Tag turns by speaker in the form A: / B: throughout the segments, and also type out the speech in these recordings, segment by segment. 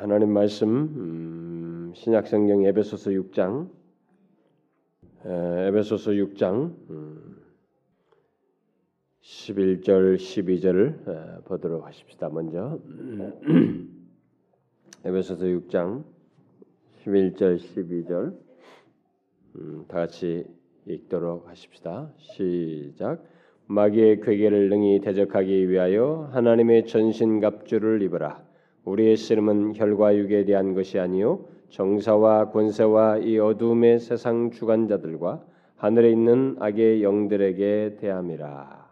A: 하나님 말씀 음, 신약성경 에베소서 6장 에, 에베소서 6장 음, 11절 12절을 에, 보도록 하십시다. 먼저 에베소서 6장 11절 12절 음, 다 같이 읽도록 하십시다. 시작. 마귀의 괴계를 능히 대적하기 위하여 하나님의 전신 갑주를 입으라. 우리의 씨름은 혈과 육에 대한 것이 아니요 정사와 권세와 이 어둠의 세상 주관자들과 하늘에 있는 악의 영들에게 대함이라.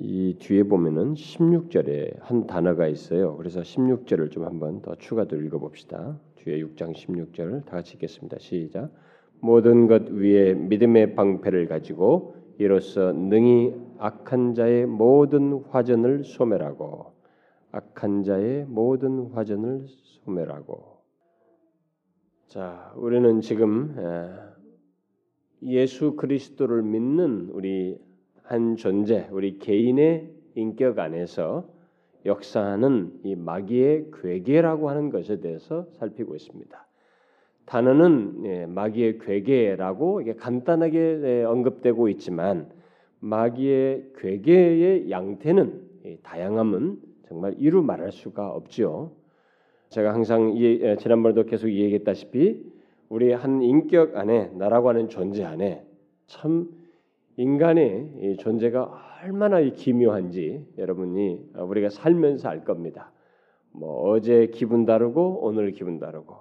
A: 이 뒤에 보면은 16절에 한 단어가 있어요. 그래서 16절을 좀 한번 더 추가로 읽어 봅시다. 뒤에 6장 16절 다 같이 읽겠습니다. 시작. 모든 것 위에 믿음의 방패를 가지고 이로써 능히 악한 자의 모든 화전을 소멸하고 악한 자의 모든 화전을 소멸하고 자 우리는 지금 예수 그리스도를 믿는 우리 한 존재 우리 개인의 인격 안에서 역사하는 이 마귀의 괴계라고 하는 것에 대해서 살피고 있습니다. 단어는 예, 마귀의 괴계라고 간단하게 예, 언급되고 있지만 마귀의 괴계의 양태는 다양함은 정말 이루 말할 수가 없지요. 제가 항상 이, 지난번에도 계속 얘기했다시피 우리 한 인격 안에 나라고 하는 존재 안에 참 인간의 존재가 얼마나 기묘한지 여러분이 우리가 살면서 알 겁니다. 뭐 어제 기분 다르고 오늘 기분 다르고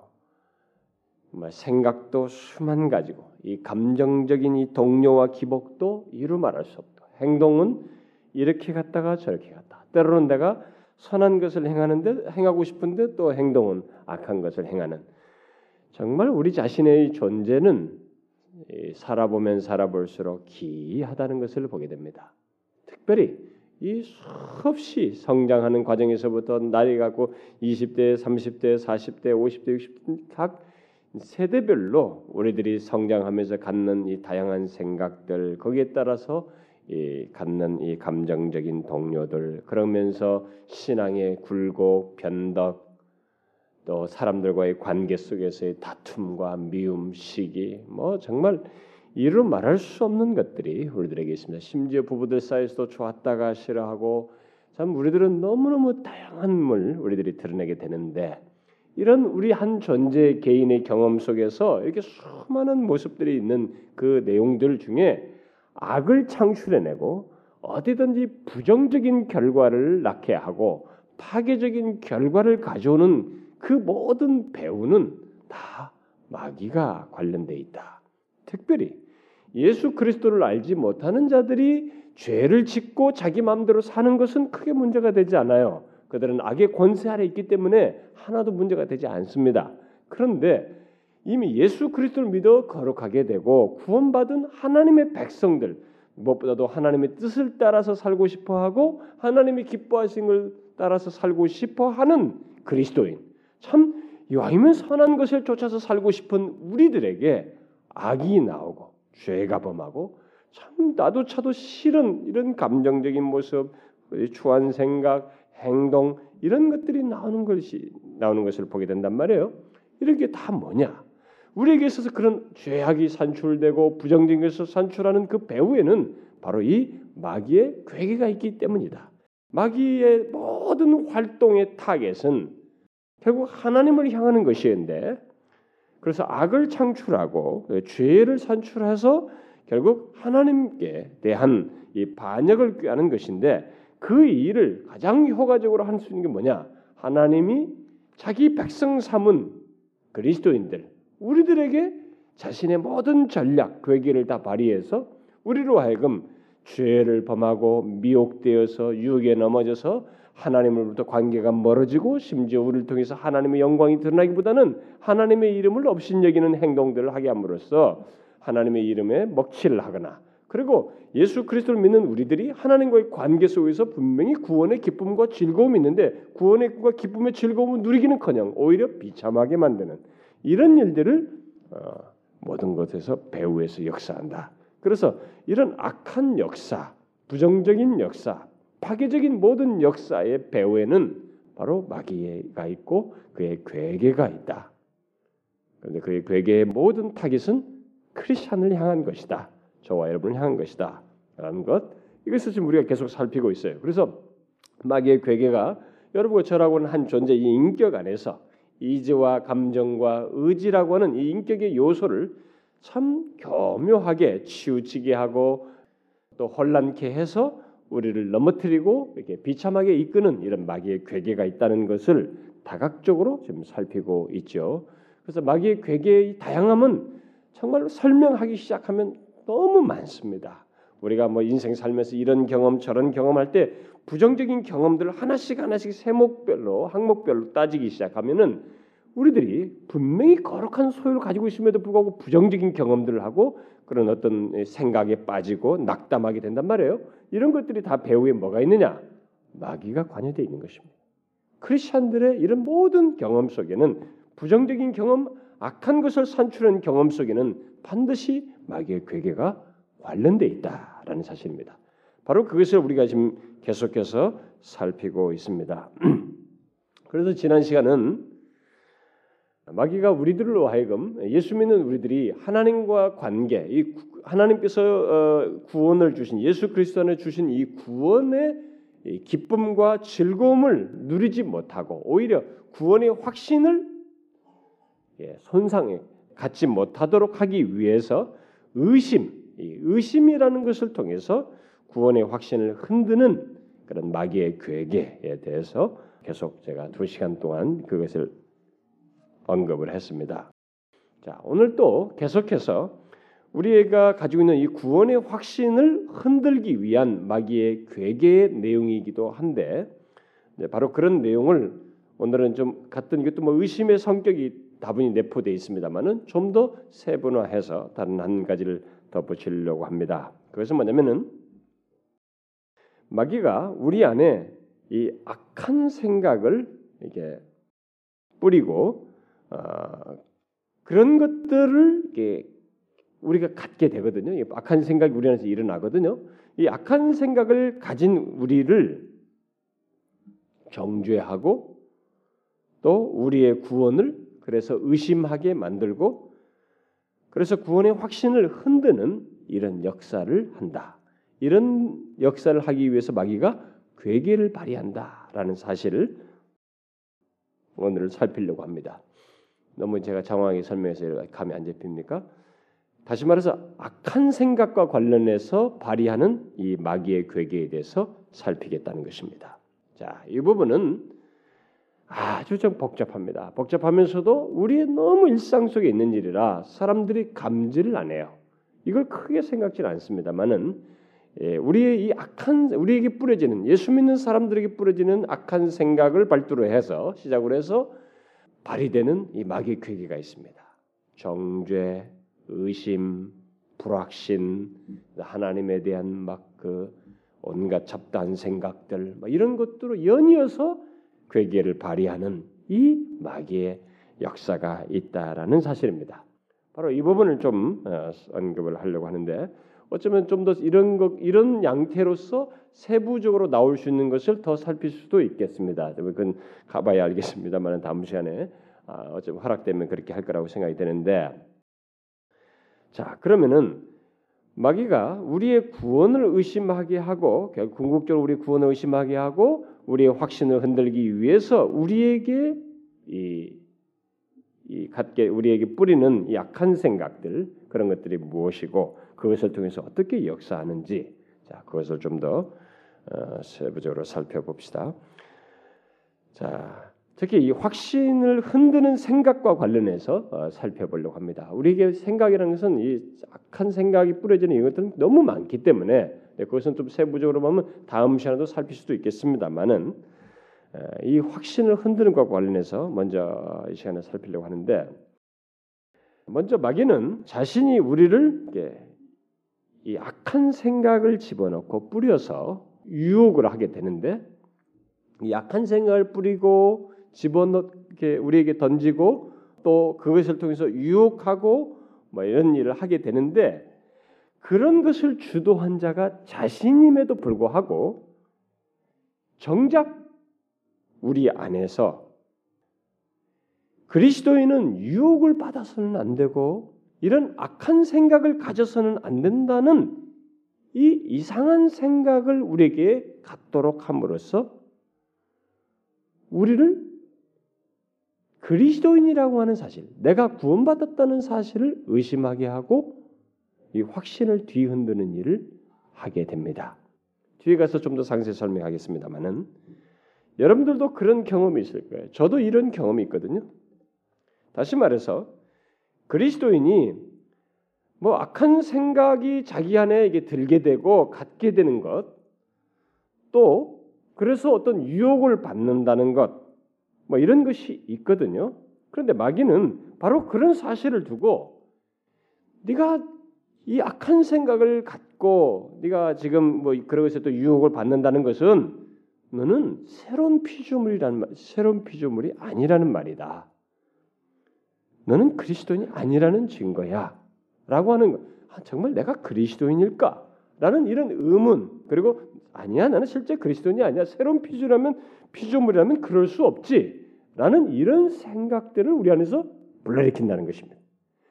A: 생각도 수만 가지고 이 감정적인 이 동료와 기복도 이루 말할 수 없다. 행동은 이렇게 갔다가 저렇게 갔다. 때로는 내가 선한 것을 행하는데 행하고 싶은데 또 행동은 악한 것을 행하는 정말 우리 자신의 존재는 살아보면 살아볼수록 기이하다는 것을 보게 됩니다. 특별히 이 수없이 성장하는 과정에서부터 나이 갖고 20대, 30대, 40대, 50대, 60대 각 세대별로 우리들이 성장하면서 갖는 이 다양한 생각들 거기에 따라서 이 갖는 이 감정적인 동료들 그러면서 신앙의 굴곡, 변덕 또 사람들과의 관계 속에서의 다툼과 미움, 시기 뭐 정말 이루 말할 수 없는 것들이 우리들에게 있습니다. 심지어 부부들 사이에서도 좋았다가 싫어하고 참 우리들은 너무너무 다양한 물 우리들이 드러내게 되는데 이런 우리 한 존재 개인의 경험 속에서 이렇게 수많은 모습들이 있는 그 내용들 중에 악을 창출해내고 어디든지 부정적인 결과를 낳게 하고 파괴적인 결과를 가져오는 그 모든 배우는 다 마귀가 관련돼 있다. 특별히 예수 그리스도를 알지 못하는 자들이 죄를 짓고 자기 마음대로 사는 것은 크게 문제가 되지 않아요. 그들은 악의 권세 아래 있기 때문에 하나도 문제가 되지 않습니다. 그런데 이미 예수 그리스도를 믿어 거룩하게 되고 구원받은 하나님의 백성들 무엇보다도 하나님의 뜻을 따라서 살고 싶어 하고 하나님이 기뻐하신 걸 따라서 살고 싶어 하는 그리스도인 참 이왕이면 선한 것을 쫓아서 살고 싶은 우리들에게 악이 나오고 죄가 범하고 참 나도 차도 싫은 이런 감정적인 모습, 추한 생각, 행동 이런 것들이 나오는 것이 나오는 것을 보게 된단 말이에요. 이런 게 다 뭐냐? 우리에게 있어서 그런 죄악이 산출되고 부정적인 것을 산출하는 그 배후에는 바로 이 마귀의 궤계가 있기 때문이다. 마귀의 모든 활동의 타겟은 결국 하나님을 향하는 것이었는데 그래서 악을 창출하고 죄를 산출해서 결국 하나님께 대한 이 반역을 꾀하는 것인데 그 일을 가장 효과적으로 할 수 있는 게 뭐냐? 하나님이 자기 백성 삼은 그리스도인들 우리들에게 자신의 모든 전략, 괴기를 다 발휘해서 우리로 하여금 죄를 범하고 미혹되어서 유혹에 넘어져서 하나님으로부터 관계가 멀어지고 심지어 우리를 통해서 하나님의 영광이 드러나기보다는 하나님의 이름을 업신여기는 행동들을 하게 함으로써 하나님의 이름에 먹칠을 하거나 그리고 예수 그리스도를 믿는 우리들이 하나님과의 관계 속에서 분명히 구원의 기쁨과 즐거움이 있는데 구원의 기쁨과 즐거움을 누리기는커녕 오히려 비참하게 만드는 이런 일들을 어, 모든 것에서 배후에서 역사한다. 그래서 이런 악한 역사, 부정적인 역사, 파괴적인 모든 역사의 배후에는 바로 마귀가 있고 그의 괴계가 있다. 그런데 그의 괴계의 모든 타깃은 크리스천을 향한 것이다. 저와 여러분을 향한 것이다. 라는 것 이것을 지금 우리가 계속 살피고 있어요. 그래서 마귀의 괴계가 여러분과 저라고는 한 존재 이 인격 안에서 이지와 감정과 의지라고 하는 이 인격의 요소를 참 교묘하게 치우치게 하고 또 혼란케 해서 우리를 넘어뜨리고 이렇게 비참하게 이끄는 이런 마귀의 괴계가 있다는 것을 다각적으로 지금 살피고 있죠. 그래서 마귀의 괴계의 다양함은 정말 설명하기 시작하면 너무 많습니다. 우리가 뭐 인생 살면서 이런 경험 저런 경험할 때 부정적인 경험들을 하나씩 하나씩 세목별로 항목별로 따지기 시작하면은 우리들이 분명히 거룩한 소유를 가지고 있음에도 불구하고 부정적인 경험들을 하고 그런 어떤 생각에 빠지고 낙담하게 된단 말이에요. 이런 것들이 다 배후에 뭐가 있느냐? 마귀가 관여되어 있는 것입니다. 크리스천들의 이런 모든 경험 속에는 부정적인 경험, 악한 것을 산출하는 경험 속에는 반드시 마귀의 괴계가 관련되어 있다라는 사실입니다. 바로 그것을 우리가 지금 계속해서 살피고 있습니다. 그래서 지난 시간은 마귀가 우리들로 하여금 예수 믿는 우리들이 하나님과 관계, 이 하나님께서 어, 구원을 주신 예수 그리스도 안에 주신 이 구원의 기쁨과 즐거움을 누리지 못하고 오히려 구원의 확신을 예, 손상에 갖지 못하도록 하기 위해서 의심, 의심이라는 것을 통해서 구원의 확신을 흔드는 그런 마귀의 괴계에 대해서 계속 제가 두 시간 동안 그것을 언급을 했습니다. 자, 오늘 또 계속해서 우리가 가지고 있는 이 구원의 확신을 흔들기 위한 마귀의 괴계의 내용이기도 한데 바로 그런 내용을 오늘은 좀 같은 이것도 뭐 의심의 성격이 다분히 내포되어 있습니다만은 좀 더 세분화해서 다른 한 가지를 덧붙이려고 합니다. 그것은 뭐냐면은 마귀가 우리 안에 이 악한 생각을 이게 뿌리고 어, 그런 것들을 이게 우리가 갖게 되거든요. 악한 생각이 우리 안에서 일어나거든요. 이 악한 생각을 가진 우리를 정죄하고 또 우리의 구원을 그래서 의심하게 만들고 그래서 구원의 확신을 흔드는 이런 역사를 한다. 이런 역사를 하기 위해서 마귀가 괴계를 발휘한다라는 사실을 오늘 살피려고 합니다. 너무 제가 장황하게 설명해서 감이 안 잡힙니까? 다시 말해서 악한 생각과 관련해서 발휘하는 이 마귀의 괴계에 대해서 살피겠다는 것입니다. 자, 이 부분은 아주 좀 복잡합니다. 복잡하면서도 우리의 너무 일상 속에 있는 일이라 사람들이 감지를 안 해요. 이걸 크게 생각지 않습니다만은 예, 우리의 이 악한 우리에게 뿌려지는 예수 믿는 사람들에게 뿌려지는 악한 생각을 발두로 해서 시작으로 해서 발휘되는 이 마귀의 괴기가 있습니다. 정죄, 의심, 불확신, 하나님에 대한 막 그 온갖 잡다한 생각들 이런 것들로 연이어서 괴계를 발휘하는 이 마귀의 역사가 있다라는 사실입니다. 바로 이 부분을 좀 어, 언급을 하려고 하는데 어쩌면 좀 더 이런 것 이런 양태로서 세부적으로 나올 수 있는 것을 더 살필 수도 있겠습니다. 그건 가봐야 알겠습니다만 다음 시간에 아, 어쩌면 허락되면 그렇게 할 거라고 생각이 되는데 자 그러면은 마귀가 우리의 구원을 의심하게 하고 궁극적으로 우리 구원을 의심하게 하고 우리의 확신을 흔들기 위해서 우리에게 이, 이 갖게 우리에게 뿌리는 약한 생각들 그런 것들이 무엇이고 그것을 통해서 어떻게 역사하는지 자 그것을 좀더 어, 세부적으로 살펴봅시다. 자 특히 이 확신을 흔드는 생각과 관련해서 어, 살펴보려고 합니다. 우리에게 생각이라는 것은 이 악한 생각이 뿌려지는 이것들은 너무 많기 때문에 네, 그것은 좀 세부적으로 보면 다음 시간에도 살필 수도 있겠습니다만은 이 확신을 흔드는 것과 관련해서 먼저 이 시간에 살피려고 하는데 먼저 마귀는 자신이 우리를 이 악한 생각을 집어넣고 뿌려서 유혹을 하게 되는데 이 악한 생각을 뿌리고 집어넣게 우리에게 던지고 또 그것을 통해서 유혹하고 뭐 이런 일을 하게 되는데 그런 것을 주도한 자가 자신임에도 불구하고 정작 우리 안에서 그리스도인은 유혹을 받아서는 안 되고 이런 악한 생각을 가져서는 안 된다는 이 이상한 생각을 우리에게 갖도록 함으로써 우리를 그리스도인이라고 하는 사실, 내가 구원받았다는 사실을 의심하게 하고 이 확신을 뒤흔드는 일을 하게 됩니다. 뒤에 가서 좀 더 상세히 설명하겠습니다만은 여러분들도 그런 경험이 있을 거예요. 저도 이런 경험이 있거든요. 다시 말해서 그리스도인이 뭐 악한 생각이 자기 안에 이게 들게 되고 갖게 되는 것, 또 그래서 어떤 유혹을 받는다는 것, 뭐 이런 것이 있거든요. 그런데 마귀는 바로 그런 사실을 두고 네가 이 악한 생각을 갖고 네가 지금 뭐 것에 또 유혹을 받는다는 것은 너는 새로운 피조물이라는 말, 새로운 피조물이 아니라는 말이다. 너는 그리스도인이 아니라는 증거야. 라고 하는 거. 아, 정말 내가 그리스도인일까? 라는 이런 의문 그리고 아니야 나는 실제 그리스도인이 아니야 새로운 피조라면 피조물이라면 그럴 수 없지 라는 이런 생각들을 우리 안에서 불러일으킨다는 것입니다.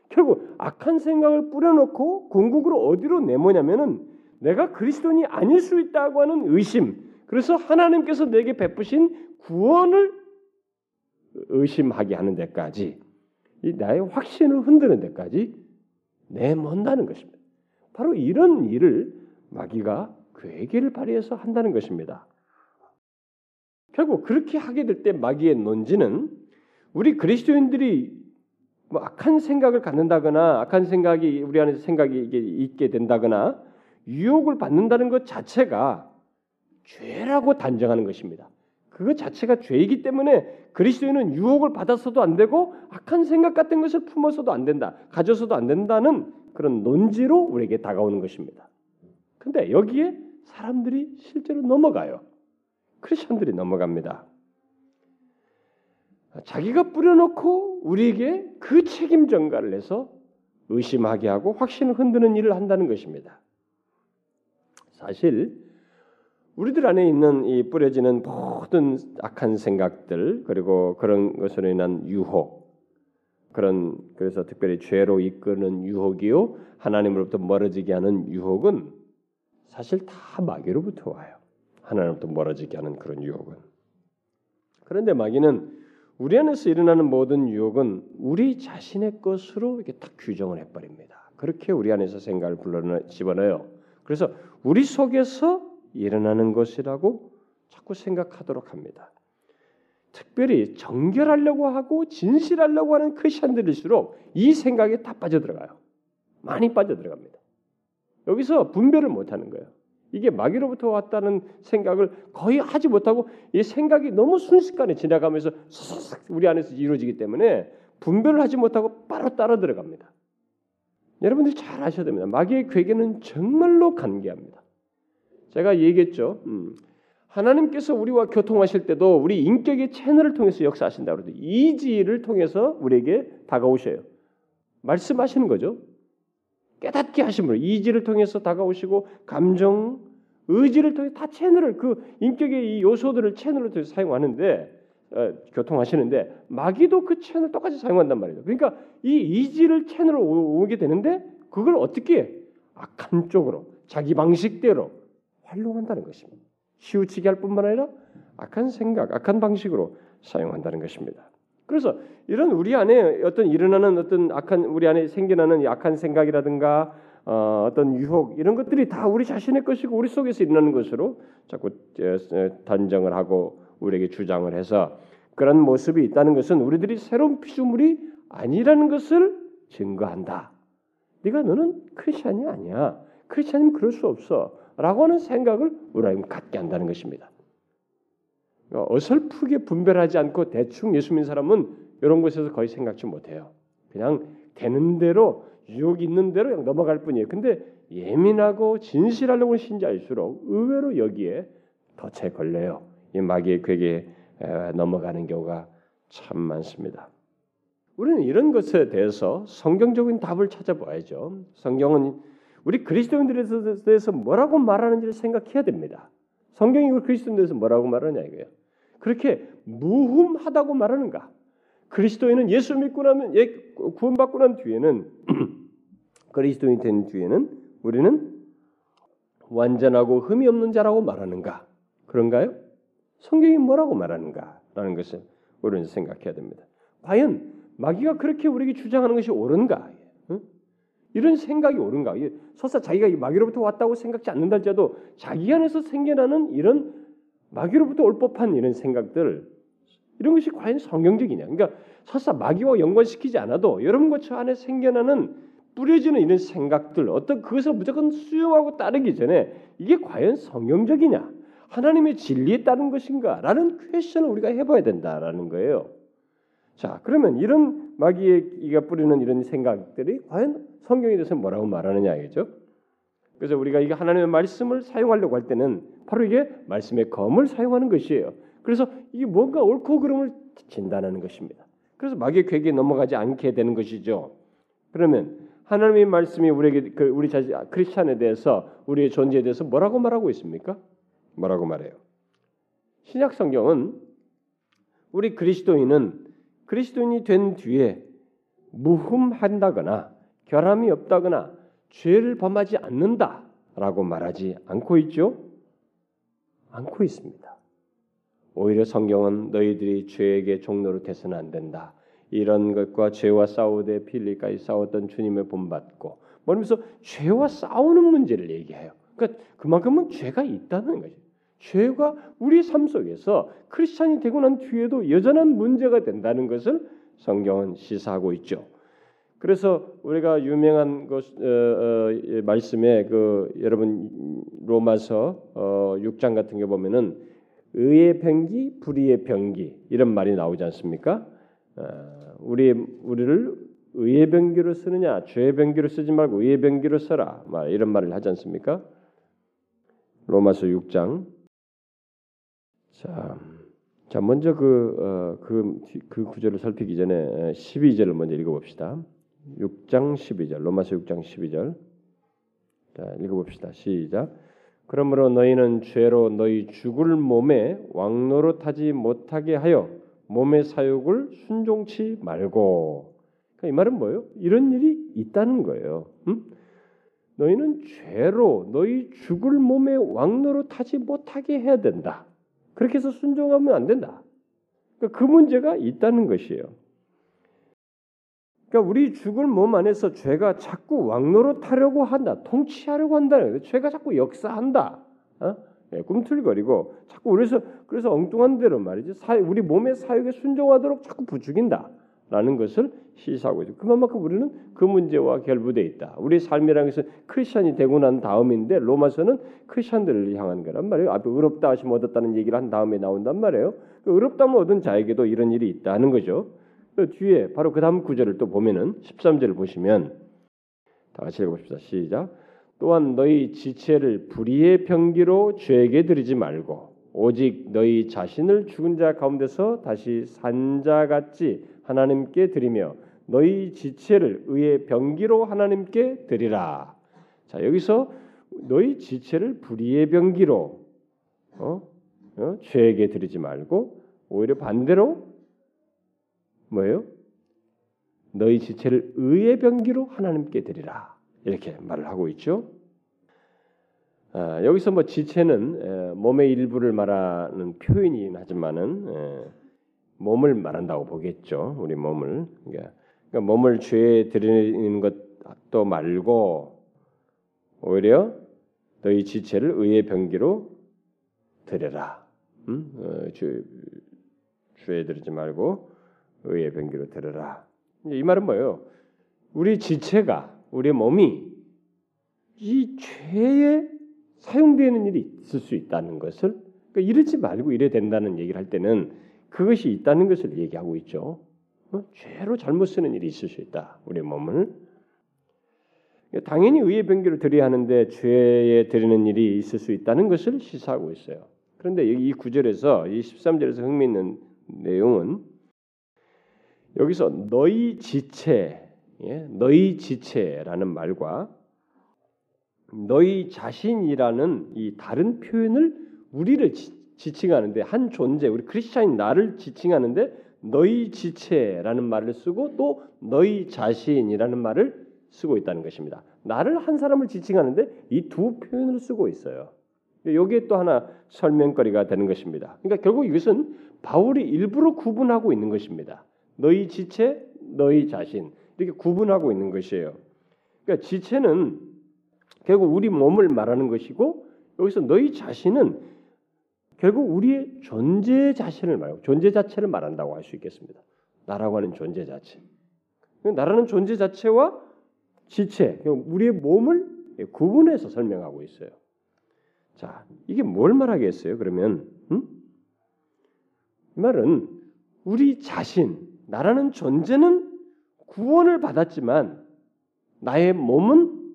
A: 결국 악한 생각을 뿌려놓고 궁극으로 어디로 내모냐면은 내가 그리스도인이 아닐 수 있다고 하는 의심. 그래서 하나님께서 내게 베푸신 구원을 의심하게 하는 데까지 이 나의 확신을 흔드는 데까지 내몬다는 것입니다. 바로 이런 일을 마귀가 괴계를 발휘해서 한다는 것입니다. 결국 그렇게 하게 될 때 마귀의 논지는 우리 그리스도인들이 뭐 악한 생각을 갖는다거나 악한 생각이 우리 안에서 생각이 있게 된다거나 유혹을 받는다는 것 자체가 죄라고 단정하는 것입니다. 그것 자체가 죄이기 때문에 그리스도인은 유혹을 받아서도 안 되고 악한 생각 같은 것을 품어서도 안 된다, 가져서도 안 된다는 그런 논지로 우리에게 다가오는 것입니다. 근데 여기에 사람들이 실제로 넘어가요. 크리스천들이 넘어갑니다. 자기가 뿌려놓고 우리에게 그 책임 전가를 해서 의심하게 하고 확신을 흔드는 일을 한다는 것입니다. 사실 우리들 안에 있는 이 뿌려지는 모든 악한 생각들 그리고 그런 것으로 인한 유혹 그런 그래서 특별히 죄로 이끄는 유혹이요 하나님으로부터 멀어지게 하는 유혹은 사실 다 마귀로부터 와요. 하나님부터 멀어지게 하는 그런 유혹은. 그런데 마귀는 우리 안에서 일어나는 모든 유혹은 우리 자신의 것으로 이렇게 딱 규정을 해버립니다. 그렇게 우리 안에서 생각을 불러 집어넣어요. 그래서 우리 속에서 일어나는 것이라고 자꾸 생각하도록 합니다. 특별히 정결하려고 하고 진실하려고 하는 크리스천들일수록 이 생각에 다 빠져들어가요. 많이 빠져들어갑니다. 여기서 분별을 못하는 거예요. 이게 마귀로부터 왔다는 생각을 거의 하지 못하고 이 생각이 너무 순식간에 지나가면서 우리 안에서 이루어지기 때문에 분별을 하지 못하고 바로 따라 들어갑니다. 여러분들이 잘 아셔야 됩니다. 마귀의 괴계는 정말로 간계합니다. 제가 얘기했죠. 음, 하나님께서 우리와 교통하실 때도 우리 인격의 채널을 통해서 역사하신다고 그러죠. 이지를 통해서 우리에게 다가오셔요. 말씀하시는 거죠. 깨닫게 하심으로 이지를 통해서 다가오시고 감정, 의지를 통해 다 채널을 그 인격의 이 요소들을 채널로 통해서 사용하는데 어, 교통하시는데 마귀도 그 채널 똑같이 사용한단 말이에요. 그러니까 이 이지를 채널로 오게 되는데 그걸 어떻게 악한 쪽으로 자기 방식대로 활용한다는 것입니다. 치우치게 할 뿐만 아니라 악한 생각, 악한 방식으로 사용한다는 것입니다. 그래서 이런 우리 안에 어떤 일어나는 어떤 악한 우리 안에 생겨나는 악한 생각이라든가 어, 떤 유혹 이런 것들이 다 우리 자신의 것이고 우리 속에서 일어나는 것으로 자꾸 단정을 하고 우리에게 주장을 해서 그런 모습이 있다는 것은 우리들이 새로운 피조물이 아니라는 것을 증거한다. 네가 너는 크리스천이 아니야. 크리스천이면 그럴 수 없어. 라고 하는 생각을 우리가 갖게 한다는 것입니다. 그러니까 어설프게 분별하지 않고 대충 예수 믿는 사람은 이런 곳에서 거의 생각지 못해요. 그냥 되는 대로 유혹 있는 대로 그냥 넘어갈 뿐이에요. 근데 예민하고 진실하려고 신자일수록 의외로 여기에 덫에 걸려요. 이 마귀의 괴계에 넘어가는 경우가 참 많습니다. 우리는 이런 것에 대해서 성경적인 답을 찾아봐야죠. 성경은 우리 그리스도인들에 대해서 뭐라고 말하는지를 생각해야 됩니다. 성경이 그리스도인에 대해서 뭐라고 말하냐 이거예요. 그렇게 무흠하다고 말하는가? 그리스도인은 예수 믿고 나면 예, 구원받고 난 뒤에는 그리스도인 된 뒤에는 우리는 완전하고 흠이 없는 자라고 말하는가? 그런가요? 성경이 뭐라고 말하는가라는 것을 우리는 생각해야 됩니다. 과연 마귀가 그렇게 우리에게 주장하는 것이 옳은가? 응? 이런 생각이 옳은가? 설사 자기가 마귀로부터 왔다고 생각지 않는다 할지라도 자기 안에서 생겨나는 이런 마귀로부터 올 법한 이런 생각들 이런 것이 과연 성경적이냐? 그러니까 설사 마귀와 연관시키지 않아도 여러분과 저 안에 생겨나는 뿌려지는 이런 생각들 어떤 그것을 무조건 수용하고 따르기 전에 이게 과연 성경적이냐? 하나님의 진리에 따른 것인가라는 퀘션을 우리가 해봐야 된다라는 거예요. 자, 그러면 이런 마귀가 뿌리는 이런 생각들이 과연 성경에 대해서 뭐라고 말하느냐 이죠. 그래서 우리가 이게 하나님의 말씀을 사용하려고 할 때는 바로 이게 말씀의 검을 사용하는 것이에요. 그래서 이게 뭔가 옳고 그름을 진단하는 것입니다. 그래서 마귀의 괴기에 넘어가지 않게 되는 것이죠. 그러면 하나님의 말씀이 우리에게 그 우리 자신 크리스천에 대해서 우리의 존재에 대해서 뭐라고 말하고 있습니까? 뭐라고 말해요? 신약 성경은 우리 그리스도인은 그리스도인이 된 뒤에 무흠한다거나 결함이 없다거나 죄를 범하지 않는다라고 말하지 않고 있죠? 않고 있습니다. 오히려 성경은 너희들이 죄에게 종로로 돼서는 안 된다. 이런 것과 죄와 싸우되 필리까지 싸웠던 주님을 본받고 뭐면서 죄와 싸우는 문제를 얘기해요. 그러니까 그만큼은 죄가 있다는 거죠. 죄가 우리 삶 속에서 크리스찬이 되고 난 뒤에도 여전한 문제가 된다는 것을 성경은 시사하고 있죠. 그래서 우리가 유명한 것 어, 어, 말씀에 그 여러분 로마서 어, 6장 같은 게 보면은 의의 병기, 불의의 병기 이런 말이 나오지 않습니까? 어, 우리 우리를 의의 병기로 쓰느냐, 죄의 병기로 쓰지 말고 의의 병기로 써라. 말 이런 말을 하지 않습니까? 로마서 6장 자, 자 먼저 그, 어, 그, 그 구절을 살피기 전에 12절을 먼저 읽어봅시다. 6장 12절, 로마서 6장 12절. 자, 읽어봅시다. 시작. 그러므로 너희는 죄로 너희 죽을 몸에 왕노릇하지 못하게 하여 몸의 사욕을 순종치 말고. 그러니까 이 말은 뭐예요? 이런 일이 있다는 거예요. 응? 너희는 죄로 너희 죽을 몸에 왕노릇하지 못하게 해야 된다. 그렇게 해서 순종하면 안 된다. 그러니까 그 문제가 있다는 것이에요. 그러니까 우리 죽을 몸 안에서 죄가 자꾸 왕노로 타려고 한다, 통치하려고 한다는. 죄가 자꾸 역사한다. 어? 예, 꿈틀거리고 자꾸 그래서 그래서 엉뚱한 대로 말이지 우리 몸의 사육에 순종하도록 자꾸 부추긴다. 라는 것을 시사하고 있죠. 그만큼 우리는 그 문제와 결부돼 있다. 우리 삶이라는 것은 크리스천이 되고 난 다음인데 로마서는 크리스천들을 향한 거란 말이에요. 앞에 의롭다 하시면 얻었다는 얘기를 한 다음에 나온단 말이에요. 그 의롭다면 얻은 자에게도 이런 일이 있다는 거죠. 그 뒤에 바로 그 다음 구절을 또 보면은 13절을 보시면 다 같이 읽어봅시다. 시작. 또한 너희 지체를 불의의 병기로 죄에게 드리지 말고 오직 너희 자신을 죽은 자 가운데서 다시 산 자 같이 하나님께 드리며 너희 지체를 의의 병기로 하나님께 드리라. 자 여기서 너희 지체를 불의의 병기로 어? 어? 죄에게 드리지 말고 오히려 반대로 뭐예요? 너희 지체를 의의 병기로 하나님께 드리라 이렇게 말을 하고 있죠. 아, 여기서 뭐 지체는 에, 몸의 일부를 말하는 표현이긴 하지만은 에, 몸을 말한다고 보겠죠. 우리 몸을. 그러니까, 그러니까 몸을 죄에 드리는 것도 말고 오히려 너희 지체를 의의 병기로 드려라. 음? 어, 주, 죄에 드리지 말고 의의 병기로 드려라. 이 말은 뭐예요? 우리 지체가 우리 몸이 이 죄에 사용되는 일이 있을 수 있다는 것을 그러니까 이러지 말고 이래 된다는 얘기를 할 때는 그것이 있다는 것을 얘기하고 있죠. 어? 죄로 잘못 쓰는 일이 있을 수 있다. 우리 몸을 당연히 의의 변기를 드려야 하는데 죄에 드리는 일이 있을 수 있다는 것을 시사하고 있어요. 그런데 이 구절에서 이 13절에서 흥미있는 내용은 여기서 너희 지체, 예? 너희 지체라는 말과 너희 자신이라는 이 다른 표현을 우리를 지칭하는데 한 존재 우리 크리스천인 나를 지칭하는데 너희 지체라는 말을 쓰고 또 너희 자신이라는 말을 쓰고 있다는 것입니다. 나를 한 사람을 지칭하는데 이 두 표현을 쓰고 있어요. 여기에 또 하나 설명거리가 되는 것입니다. 그러니까 결국 이것은 바울이 일부러 구분하고 있는 것입니다. 너희 지체, 너희 자신 이렇게 구분하고 있는 것이에요. 그러니까 지체는 결국 우리 몸을 말하는 것이고 여기서 너희 자신은 결국 우리의 존재 자신을 말하고 존재 자체를 말한다고 할 수 있겠습니다. 나라고 하는 존재 자체. 나라는 존재 자체와 지체, 우리의 몸을 구분해서 설명하고 있어요. 자, 이게 뭘 말하겠어요? 그러면 음? 이 말은 우리 자신, 나라는 존재는 구원을 받았지만 나의 몸은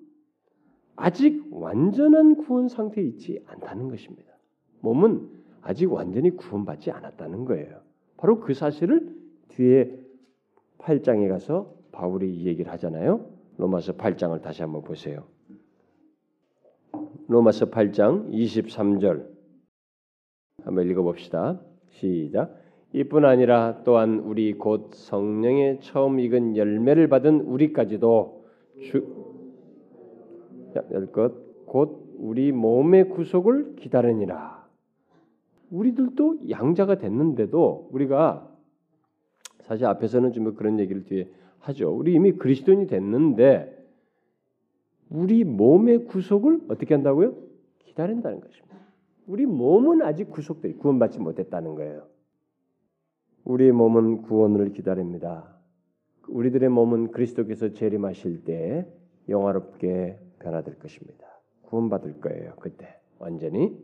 A: 아직 완전한 구원 상태에 있지 않다는 것입니다. 몸은 아직 완전히 구원받지 않았다는 거예요. 바로 그 사실을 뒤에 8장에 가서 바울이 이 얘기를 하잖아요. 로마서 8장을 다시 한번 보세요. 로마서 8장 23절 한번 읽어봅시다. 시작. 이뿐 아니라 또한 우리 곧 성령의 처음 익은 열매를 받은 우리까지도 주 열것 우리 몸의 구속을 기다리니라. 우리들도 양자가 됐는데도 우리가 사실 앞에서는 좀 그런 얘기를 뒤에 하죠. 우리 이미 그리스도인이 됐는데 우리 몸의 구속을 어떻게 한다고요? 기다린다는 것입니다. 우리 몸은 아직 구속돼 구원받지 못했다는 거예요. 우리의 몸은 구원을 기다립니다. 우리들의 몸은 그리스도께서 재림하실 때 영화롭게 변화될 것입니다. 구원받을 거예요. 그때 완전히.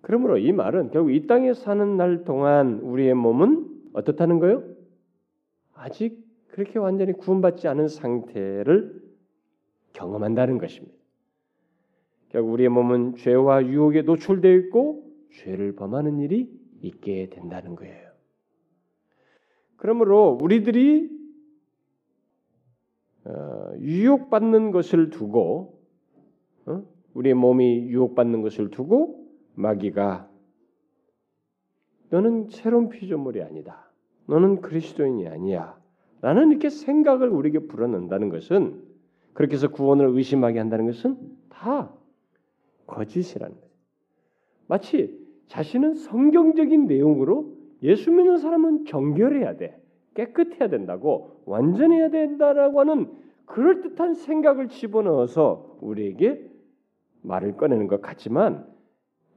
A: 그러므로 이 말은 결국 이 땅에 사는 날 동안 우리의 몸은 어떻다는 거요? 아직 그렇게 완전히 구원받지 않은 상태를 경험한다는 것입니다. 결국 우리의 몸은 죄와 유혹에 노출되어 있고 죄를 범하는 일이 있게 된다는 거예요. 그러므로 우리들이 어, 유혹받는 것을 두고 어? 우리의 몸이 유혹받는 것을 두고 마귀가 너는 새로운 피조물이 아니다. 너는 그리스도인이 아니야. 라는 이렇게 생각을 우리에게 불어넣는다는 것은 그렇게 해서 구원을 의심하게 한다는 것은 다 거짓이라는 거예요. 마치 자신은 성경적인 내용으로 예수 믿는 사람은 정결해야 돼. 깨끗해야 된다고 완전해야 된다라고 하는 그럴 듯한 생각을 집어넣어서 우리에게 말을 꺼내는 것 같지만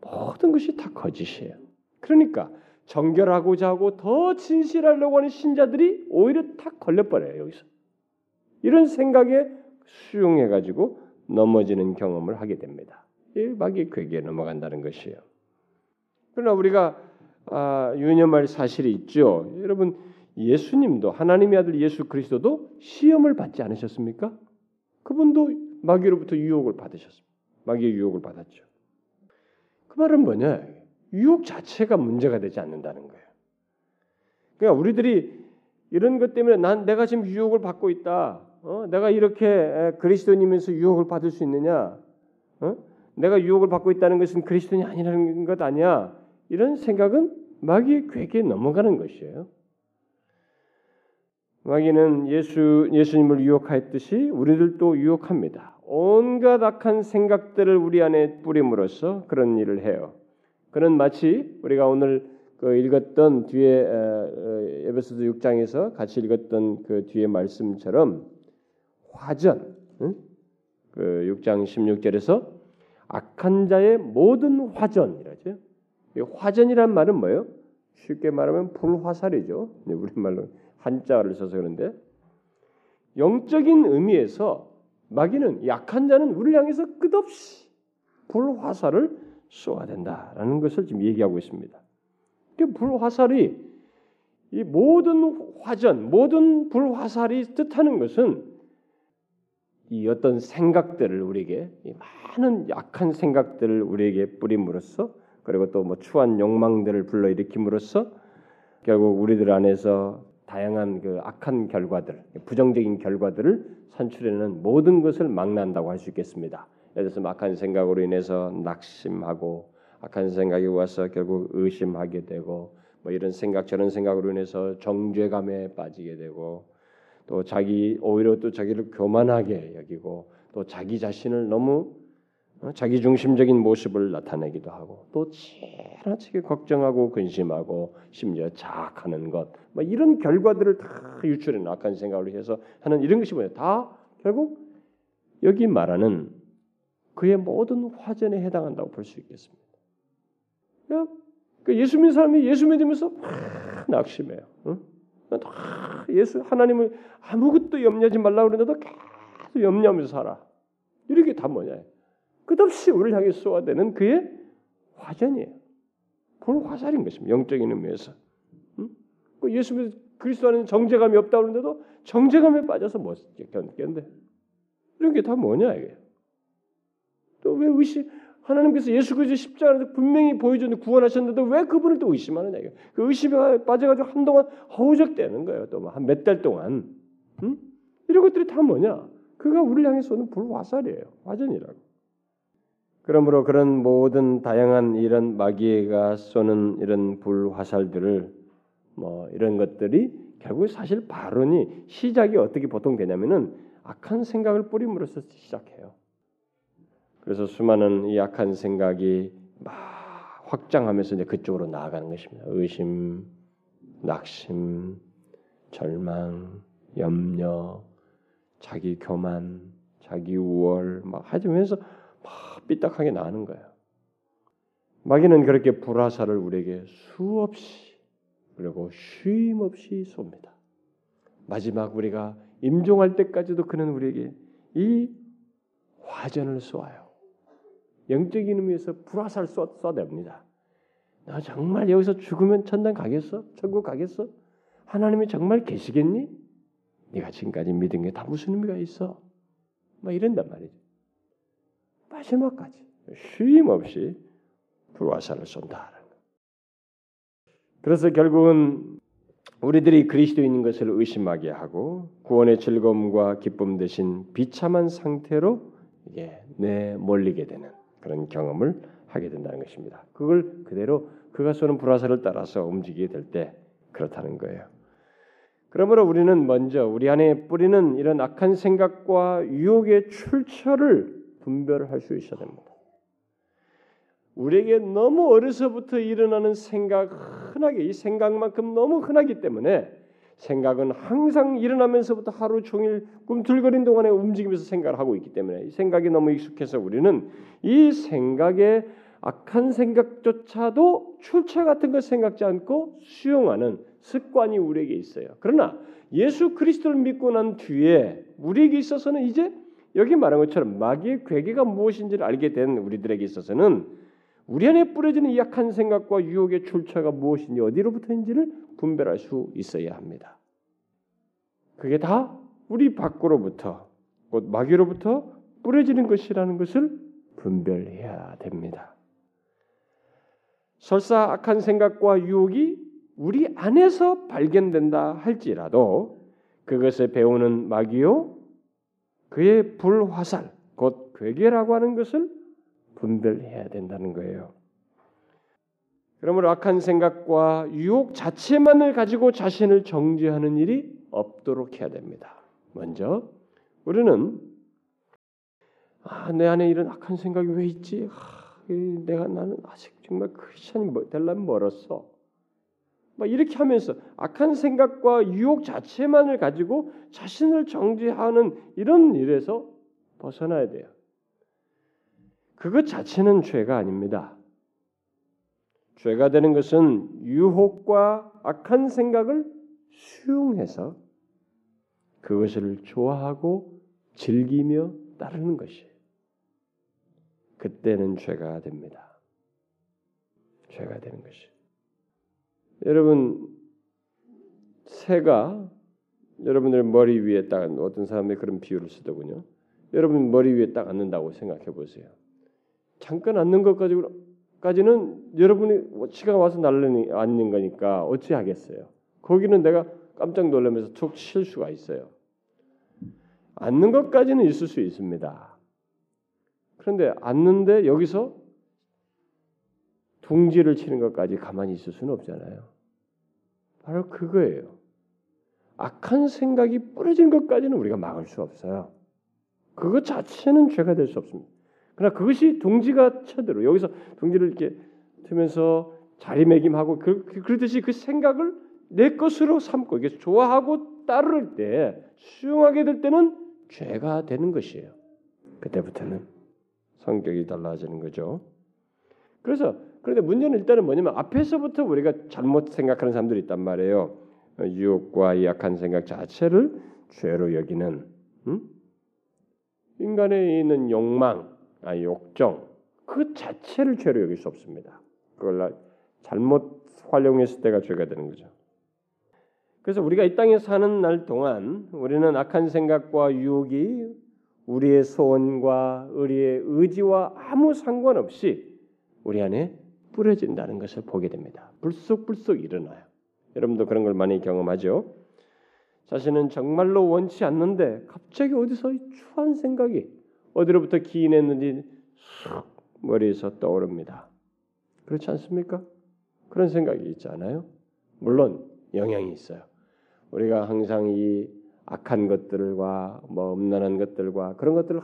A: 모든 것이 다 거짓이에요. 그러니까 정결하고자 하고 더 진실하려고 하는 신자들이 오히려 다 걸려버려요 여기서 이런 생각에 수용해 가지고 넘어지는 경험을 하게 됩니다. 이 마귀의 괴기에 넘어간다는 것이에요. 그러나 우리가 아, 유념할 사실이 있죠. 여러분 예수님도 하나님의 아들 예수 그리스도도 시험을 받지 않으셨습니까? 그분도 마귀로부터 유혹을 받으셨습니다. 마귀의 유혹을 받았죠. 그 말은 뭐냐? 유혹 자체가 문제가 되지 않는다는 거예요. 그러니까 우리들이 이런 것 때문에 난 내가 지금 유혹을 받고 있다. 어? 내가 이렇게 그리스도인이면서 유혹을 받을 수 있느냐? 어? 내가 유혹을 받고 있다는 것은 그리스도인이 아니라는 것 아니야? 이런 생각은 마귀의 괴기에 넘어가는 것이에요. 마귀는 예수 예수님을 유혹하였듯이 우리들도 유혹합니다. 온갖 악한 생각들을 우리 안에 뿌림으로써 그런 일을 해요. 그는 마치 우리가 오늘 그 읽었던 뒤에 에베소서 6장에서 같이 읽었던 그 뒤에 말씀처럼 화전 그 6장 16절에서 악한 자의 모든 화전이라죠. 화전이란 말은 뭐예요? 쉽게 말하면 불화살이죠. 우리말로 한자를 써서 그런데 영적인 의미에서 마귀는 약한 자는 우리를 향해서 끝없이 불화살을 쏘아된다라는 것을 지금 얘기하고 있습니다. 불화살이 이 모든 화전, 모든 불화살이 뜻하는 것은 이 어떤 생각들을 우리에게 많은 약한 생각들을 우리에게 뿌림으로써 그리고 또 뭐 추한 욕망들을 불러일으킴으로써 결국 우리들 안에서 다양한 그 악한 결과들, 부정적인 결과들을 산출해내는 모든 것을 막는다고 할 수 있겠습니다. 예를 들어서 악한 생각으로 인해서 낙심하고 악한 생각이 와서 결국 의심하게 되고 뭐 이런 생각 저런 생각으로 인해서 정죄감에 빠지게 되고 또 자기 오히려 또 자기를 교만하게 여기고 또 자기 자신을 너무 어, 자기 중심적인 모습을 나타내기도 하고 또 지나치게 걱정하고 근심하고 심지어 자학하는 것, 뭐 이런 결과들을 다 유출해 악한 생각으로 해서 하는 이런 것이 뭐예요? 다 결국 여기 말하는 그의 모든 화전에 해당한다고 볼 수 있겠습니다. 그 예수 믿는 사람이 예수 믿으면서 낙심해요. 응? 예수 하나님을 아무것도 염려하지 말라 그러는데도 계속 염려하면서 살아. 이렇게 다 뭐냐? 끝없이 우리를 향해 쏘아대는 그의 화전이에요. 불화살인 것입니다. 영적인 의미에서. 응? 그 예수 믿 그리스도 안에 정제감이 없다 그러는데도 정제감에 빠져서 못 견디겠는데 이런 게 다 뭐냐 이게. 또 왜 의심 하나님께서 예수 그리스도 십자가에서 분명히 보여줬는데 구원하셨는데 왜 그분을 또 의심하느냐 이게. 그 의심에 빠져가지고 한동안 허우적대는 거예요. 또 한 몇 달 동안. 응? 이런 것들이 다 뭐냐? 그가 우리를 향해 쏘는 불화살이에요. 화전이라고. 그러므로 그런 모든 다양한 이런 마귀가 쏘는 이런 불화살들을 뭐 이런 것들이 결국 사실 발언이 시작이 어떻게 보통 되냐면은 악한 생각을 뿌림으로써 시작해요. 그래서 수많은 이 악한 생각이 막 확장하면서 이제 그쪽으로 나아가는 것입니다. 의심, 낙심, 절망, 염려, 자기 교만, 자기 우월 막 하면서 막 삐딱하게 나는 거예요. 마귀는 그렇게 불화살을 우리에게 수없이 그리고 쉼 없이 쏩니다. 마지막 우리가 임종할 때까지도 그는 우리에게 이 화전을 쏘아요. 영적인 의미에서 불화살 쏘, 쏴댑니다. 너 정말 여기서 죽으면 천당 가겠어? 천국 가겠어? 하나님이 정말 계시겠니? 네가 지금까지 믿은 게 다 무슨 의미가 있어? 막 이런단 말이죠. 마지막까지 쉼 없이 불화살을 쏜다. 그래서 결국은 우리들이 그리스도인인 것을 의심하게 하고 구원의 즐거움과 기쁨 대신 비참한 상태로 이게 내몰리게 되는 그런 경험을 하게 된다는 것입니다. 그걸 그대로 그가 쏘는 불화살을 따라서 움직이게 될 때 그렇다는 거예요. 그러므로 우리는 먼저 우리 안에 뿌리는 이런 악한 생각과 유혹의 출처를 분별할 수 있어야 됩니다. 우리에게 너무 어려서부터 일어나는 생각 흔하게 이 생각만큼 너무 흔하기 때문에 생각은 항상 일어나면서부터 하루 종일 꿈틀거린 동안에 움직이면서 생각을 하고 있기 때문에 이 생각이 너무 익숙해서 우리는 이 생각에 악한 생각조차도 출처 같은 것 생각지 않고 수용하는 습관이 우리에게 있어요. 그러나 예수 그리스도를 믿고 난 뒤에 우리에게 있어서는 이제 여기 말한 것처럼 마귀의 괴계가 무엇인지를 알게 된 우리들에게 있어서는 우리 안에 뿌려지는 이 약한 생각과 유혹의 출처가 무엇인지 어디로부터인지를 분별할 수 있어야 합니다. 그게 다 우리 밖으로부터 곧 마귀로부터 뿌려지는 것이라는 것을 분별해야 됩니다. 설사 악한 생각과 유혹이 우리 안에서 발견된다 할지라도 그것을 배우는 마귀요 그의 불화살 곧 괴계라고 하는 것을 분별해야 된다는 거예요. 그러므로 악한 생각과 유혹 자체만을 가지고 자신을 정죄하는 일이 없도록 해야 됩니다. 먼저 우리는 아, 내 안에 이런 악한 생각이 왜 있지? 아, 내가 나는 아직 정말 크리스천이 뭐, 되려면 멀었어. 막 이렇게 하면서 악한 생각과 유혹 자체만을 가지고 자신을 정죄하는 이런 일에서 벗어나야 돼요. 그것 자체는 죄가 아닙니다. 죄가 되는 것은 유혹과 악한 생각을 수용해서 그것을 좋아하고 즐기며 따르는 것이에요. 그때는 죄가 됩니다. 죄가 되는 것이. 여러분 새가 여러분들 머리 위에 딱 어떤 사람이 그런 비유를 쓰더군요. 여러분 머리 위에 딱 앉는다고 생각해 보세요. 잠깐 앉는 것까지는 여러분이 치가 와서 날르니 앉는 거니까 어찌 하겠어요. 거기는 내가 깜짝 놀라면서 툭칠 수가 있어요. 앉는 것까지는 있을 수 있습니다. 그런데 앉는데 여기서 둥지를 치는 것까지 가만히 있을 수는 없잖아요. 바로 그거예요. 악한 생각이 뿌려진 것까지는 우리가 막을 수 없어요. 그것 자체는 죄가 될 수 없습니다. 그러나 그것이 둥지가 쳐들어 여기서 둥지를 이렇게 트면서 자리매김하고 그, 그러듯이 그 생각을 내 것으로 삼고 이게 좋아하고 따를 때 수용하게 될 때는 죄가 되는 것이에요. 그때부터는 성격이 달라지는 거죠. 그래서 그런데 문제는 일단은 뭐냐면 앞에서부터 우리가 잘못 생각하는 사람들이 있단 말이에요. 유혹과 이 약한 생각 자체를 죄로 여기는 음? 인간에 있는 욕망, 아 욕정 그 자체를 죄로 여길 수 없습니다. 그걸 잘못 활용했을 때가 죄가 되는 거죠. 그래서 우리가 이 땅에 사는 날 동안 우리는 악한 생각과 유혹이 우리의 소원과 우리의 의지와 아무 상관없이 우리 안에 뿌려진다는 것을 보게 됩니다. 불쑥불쑥 일어나요. 여러분도 그런 걸 많이 경험하죠. 자신은 정말로 원치 않는데 갑자기 어디서 추한 생각이 어디로부터 기인했는지 쑥 머리에서 떠오릅니다. 그렇지 않습니까? 그런 생각이 있잖아요. 물론 영향이 있어요. 우리가 항상 이 악한 것들과 뭐 음란한 것들과 그런 것들을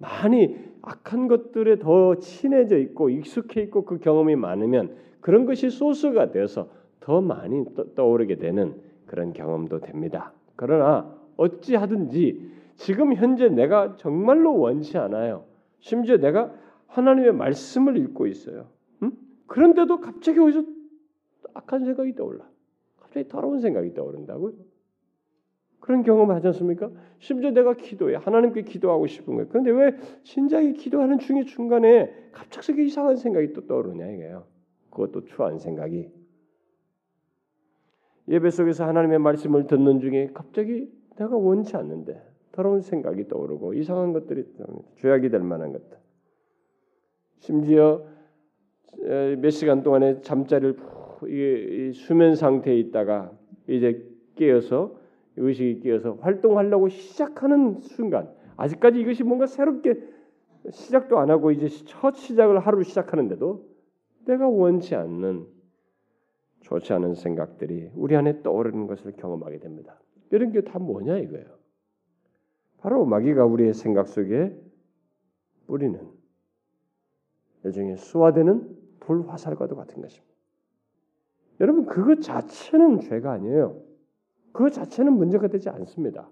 A: 많이 악한 것들에 더 친해져 있고 익숙해 있고 그 경험이 많으면 그런 것이 소스가 돼서 더 많이 떠오르게 되는 그런 경험도 됩니다. 그러나 어찌 하든지 지금 현재 내가 정말로 원치 않아요. 심지어 내가 하나님의 말씀을 읽고 있어요. 음? 그런데도 갑자기 어디서 악한 생각이 떠올라. 갑자기 더러운 생각이 떠오른다고요. 그런 경험 하지 않습니까? 심지어 내가 기도해 하나님께 기도하고 싶은 거예요. 그런데 왜 진작에 기도하는 중에 중간에 갑작스럽게 이상한 생각이 또 떠오르냐 이게요. 그것도 추한 생각이 예배 속에서 하나님의 말씀을 듣는 중에 갑자기 내가 원치 않는데 더러운 생각이 떠오르고 이상한 것들이 죄악이 될 만한 것들. 심지어 몇 시간 동안에 잠자리를 수면 상태에 있다가 이제 깨어서 의식이 깨어서 활동하려고 시작하는 순간 아직까지 이것이 뭔가 새롭게 시작도 안 하고 이제 첫 시작을 하루 시작하는데도 내가 원치 않는 좋지 않은 생각들이 우리 안에 떠오르는 것을 경험하게 됩니다. 이런 게 다 뭐냐 이거예요. 바로 마귀가 우리의 생각 속에 뿌리는 일종의 수화되는 불화살과도 같은 것입니다. 여러분 그것 자체는 죄가 아니에요. 그 자체는 문제가 되지 않습니다.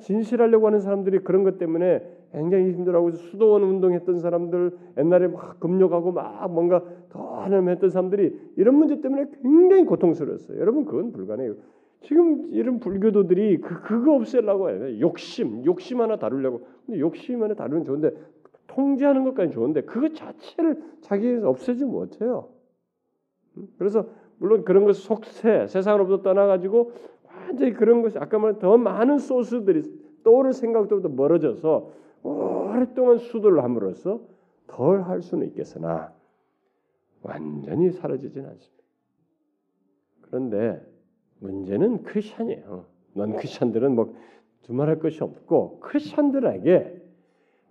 A: 진실하려고 하는 사람들이 그런 것 때문에 굉장히 힘들어하고 수도원 운동했던 사람들 옛날에 막 금욕하고 막 뭔가 더 하려면 했던 사람들이 이런 문제 때문에 굉장히 고통스러웠어요. 여러분 그건 불가능해요. 지금 이런 불교도들이 그 그거 없애려고 해요. 욕심, 욕심 하나 다루려고. 근데 욕심 하나 다루면 좋은데 통제하는 것까지 좋은데 그것 자체를 자기에서 없애지 못해요. 그래서 물론 그런 것 속세 세상으로부터 떠나가지고 완전히 그런 것이 아까 말한 더 많은 소스들이 떠오를 생각들로부터 멀어져서 오랫동안 수도를 함으로써 덜 할 수는 있겠으나 완전히 사라지지는 않습니다. 그런데 문제는 크리스천이에요. 넌 크리스천들은 뭐 두말할 것이 없고 크리스천들에게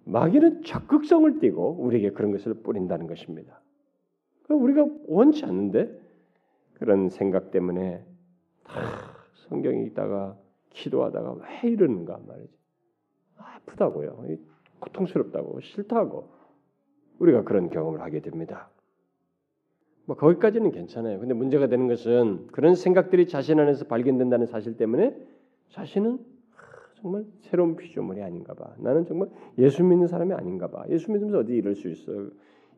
A: 마귀는 적극성을 띠고 우리에게 그런 것을 뿌린다는 것입니다. 우리가 원치 않는데 그런 생각 때문에 다 성경에 있다가 기도하다가 왜 이러는가 말이지. 아프다고요. 고통스럽다고 싫다고 우리가 그런 경험을 하게 됩니다. 뭐 거기까지는 괜찮아요. 근데 문제가 되는 것은 그런 생각들이 자신 안에서 발견된다는 사실 때문에 자신은 정말 새로운 피조물이 아닌가 봐. 나는 정말 예수 믿는 사람이 아닌가 봐. 예수 믿으면서 어디 이럴 수 있어.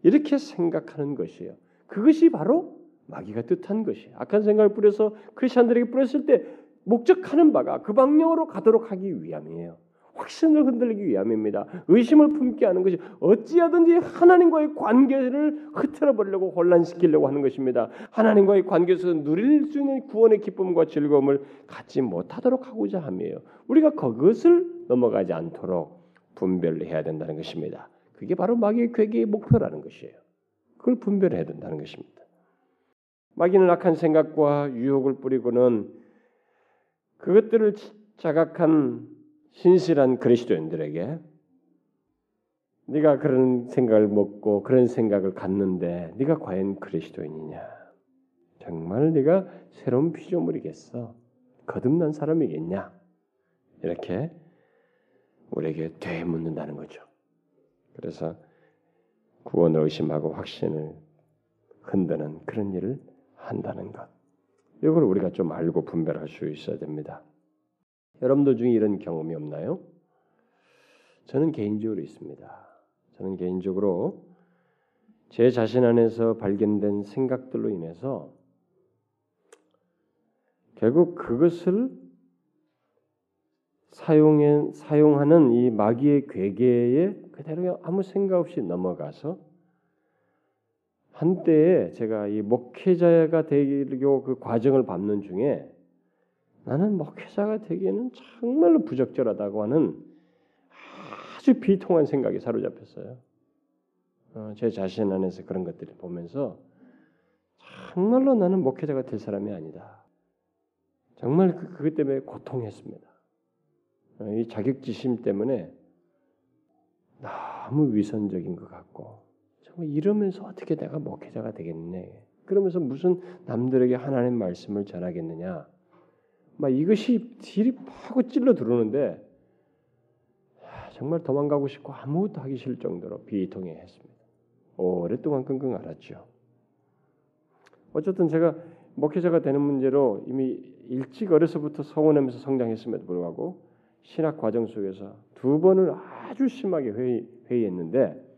A: 이렇게 생각하는 것이에요. 그것이 바로 마귀가 뜻한 것이 악한 생각을 뿌려서 크리스천들에게 뿌렸을 때 목적하는 바가 그 방향으로 가도록 하기 위함이에요. 확신을 흔들기 위함입니다. 의심을 품게 하는 것이 어찌하든지 하나님과의 관계를 흐트러 버리려고 혼란시키려고 하는 것입니다. 하나님과의 관계에서 누릴 수 있는 구원의 기쁨과 즐거움을 갖지 못하도록 하고자 함이에요. 우리가 그것을 넘어가지 않도록 분별해야 된다는 것입니다. 그게 바로 마귀의 괴계의 목표라는 것이에요. 그걸 분별해야 된다는 것입니다. 마귀는 악한 생각과 유혹을 뿌리고는 그것들을 자각한 신실한 그리스도인들에게 네가 그런 생각을 먹고 그런 생각을 갖는데 네가 과연 그리스도인이냐? 정말 네가 새로운 피조물이겠어? 거듭난 사람이겠냐? 이렇게 우리에게 되묻는다는 거죠. 그래서 구원을 의심하고 확신을 흔드는 그런 일을 한다는 것. 이걸 우리가 좀 알고 분별할 수 있어야 됩니다. 여러분들 중에 이런 경험이 없나요? 저는 개인적으로 있습니다. 저는 개인적으로 제 자신 안에서 발견된 생각들로 인해서 결국 그것을 사용해, 사용하는 이 마귀의 괴계에 그대로 아무 생각 없이 넘어가서 한때에 제가 이 목회자가 되기로 그 과정을 밟는 중에 나는 목회자가 되기에는 정말로 부적절하다고 하는 아주 비통한 생각이 사로잡혔어요. 어, 제 자신 안에서 그런 것들을 보면서 정말로 나는 목회자가 될 사람이 아니다. 정말 그, 그것 때문에 고통했습니다. 어, 이 자격지심 때문에 너무 위선적인 것 같고 정말 이러면서 어떻게 내가 목회자가 되겠네. 그러면서 무슨 남들에게 하나님 말씀을 전하겠느냐. 막 이것이 파고 찔러 들어오는데 정말 도망가고 싶고 아무것도 하기 싫을 정도로 비통해 했습니다. 오랫동안 끙끙 앓았죠. 어쨌든 제가 목회자가 되는 문제로 이미 일찍 어려서부터 서운하면서 성장했음에도 불구하고 신학 과정 속에서 두 번을 아주 심하게 회의, 회의했는데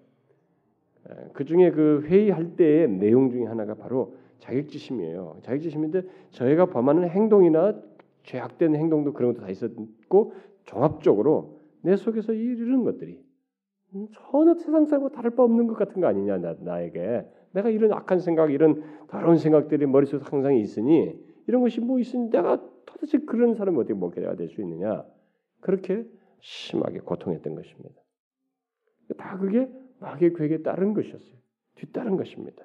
A: 그 중에 그 회의할 때의 내용 중에 하나가 바로 자격지심이에요. 자격지심인데 저희가 범하는 행동이나 죄악된 행동도 그런 것도 다 있었고 종합적으로 내 속에서 이런 것들이 전혀 세상 사람과 다를 바 없는 것 같은 거 아니냐 나, 에게 내가 이런 악한 생각 이런 더러운 생각들이 머릿속에 항상 있으니 이런 것이 뭐 있으니 내가 도대체 그런 사람이 어떻게 목회자가 될 수 있느냐 그렇게 심하게 고통했던 것입니다. 다 그게 마귀의 괴에 따른 것이었어요. 뒤따른 것입니다.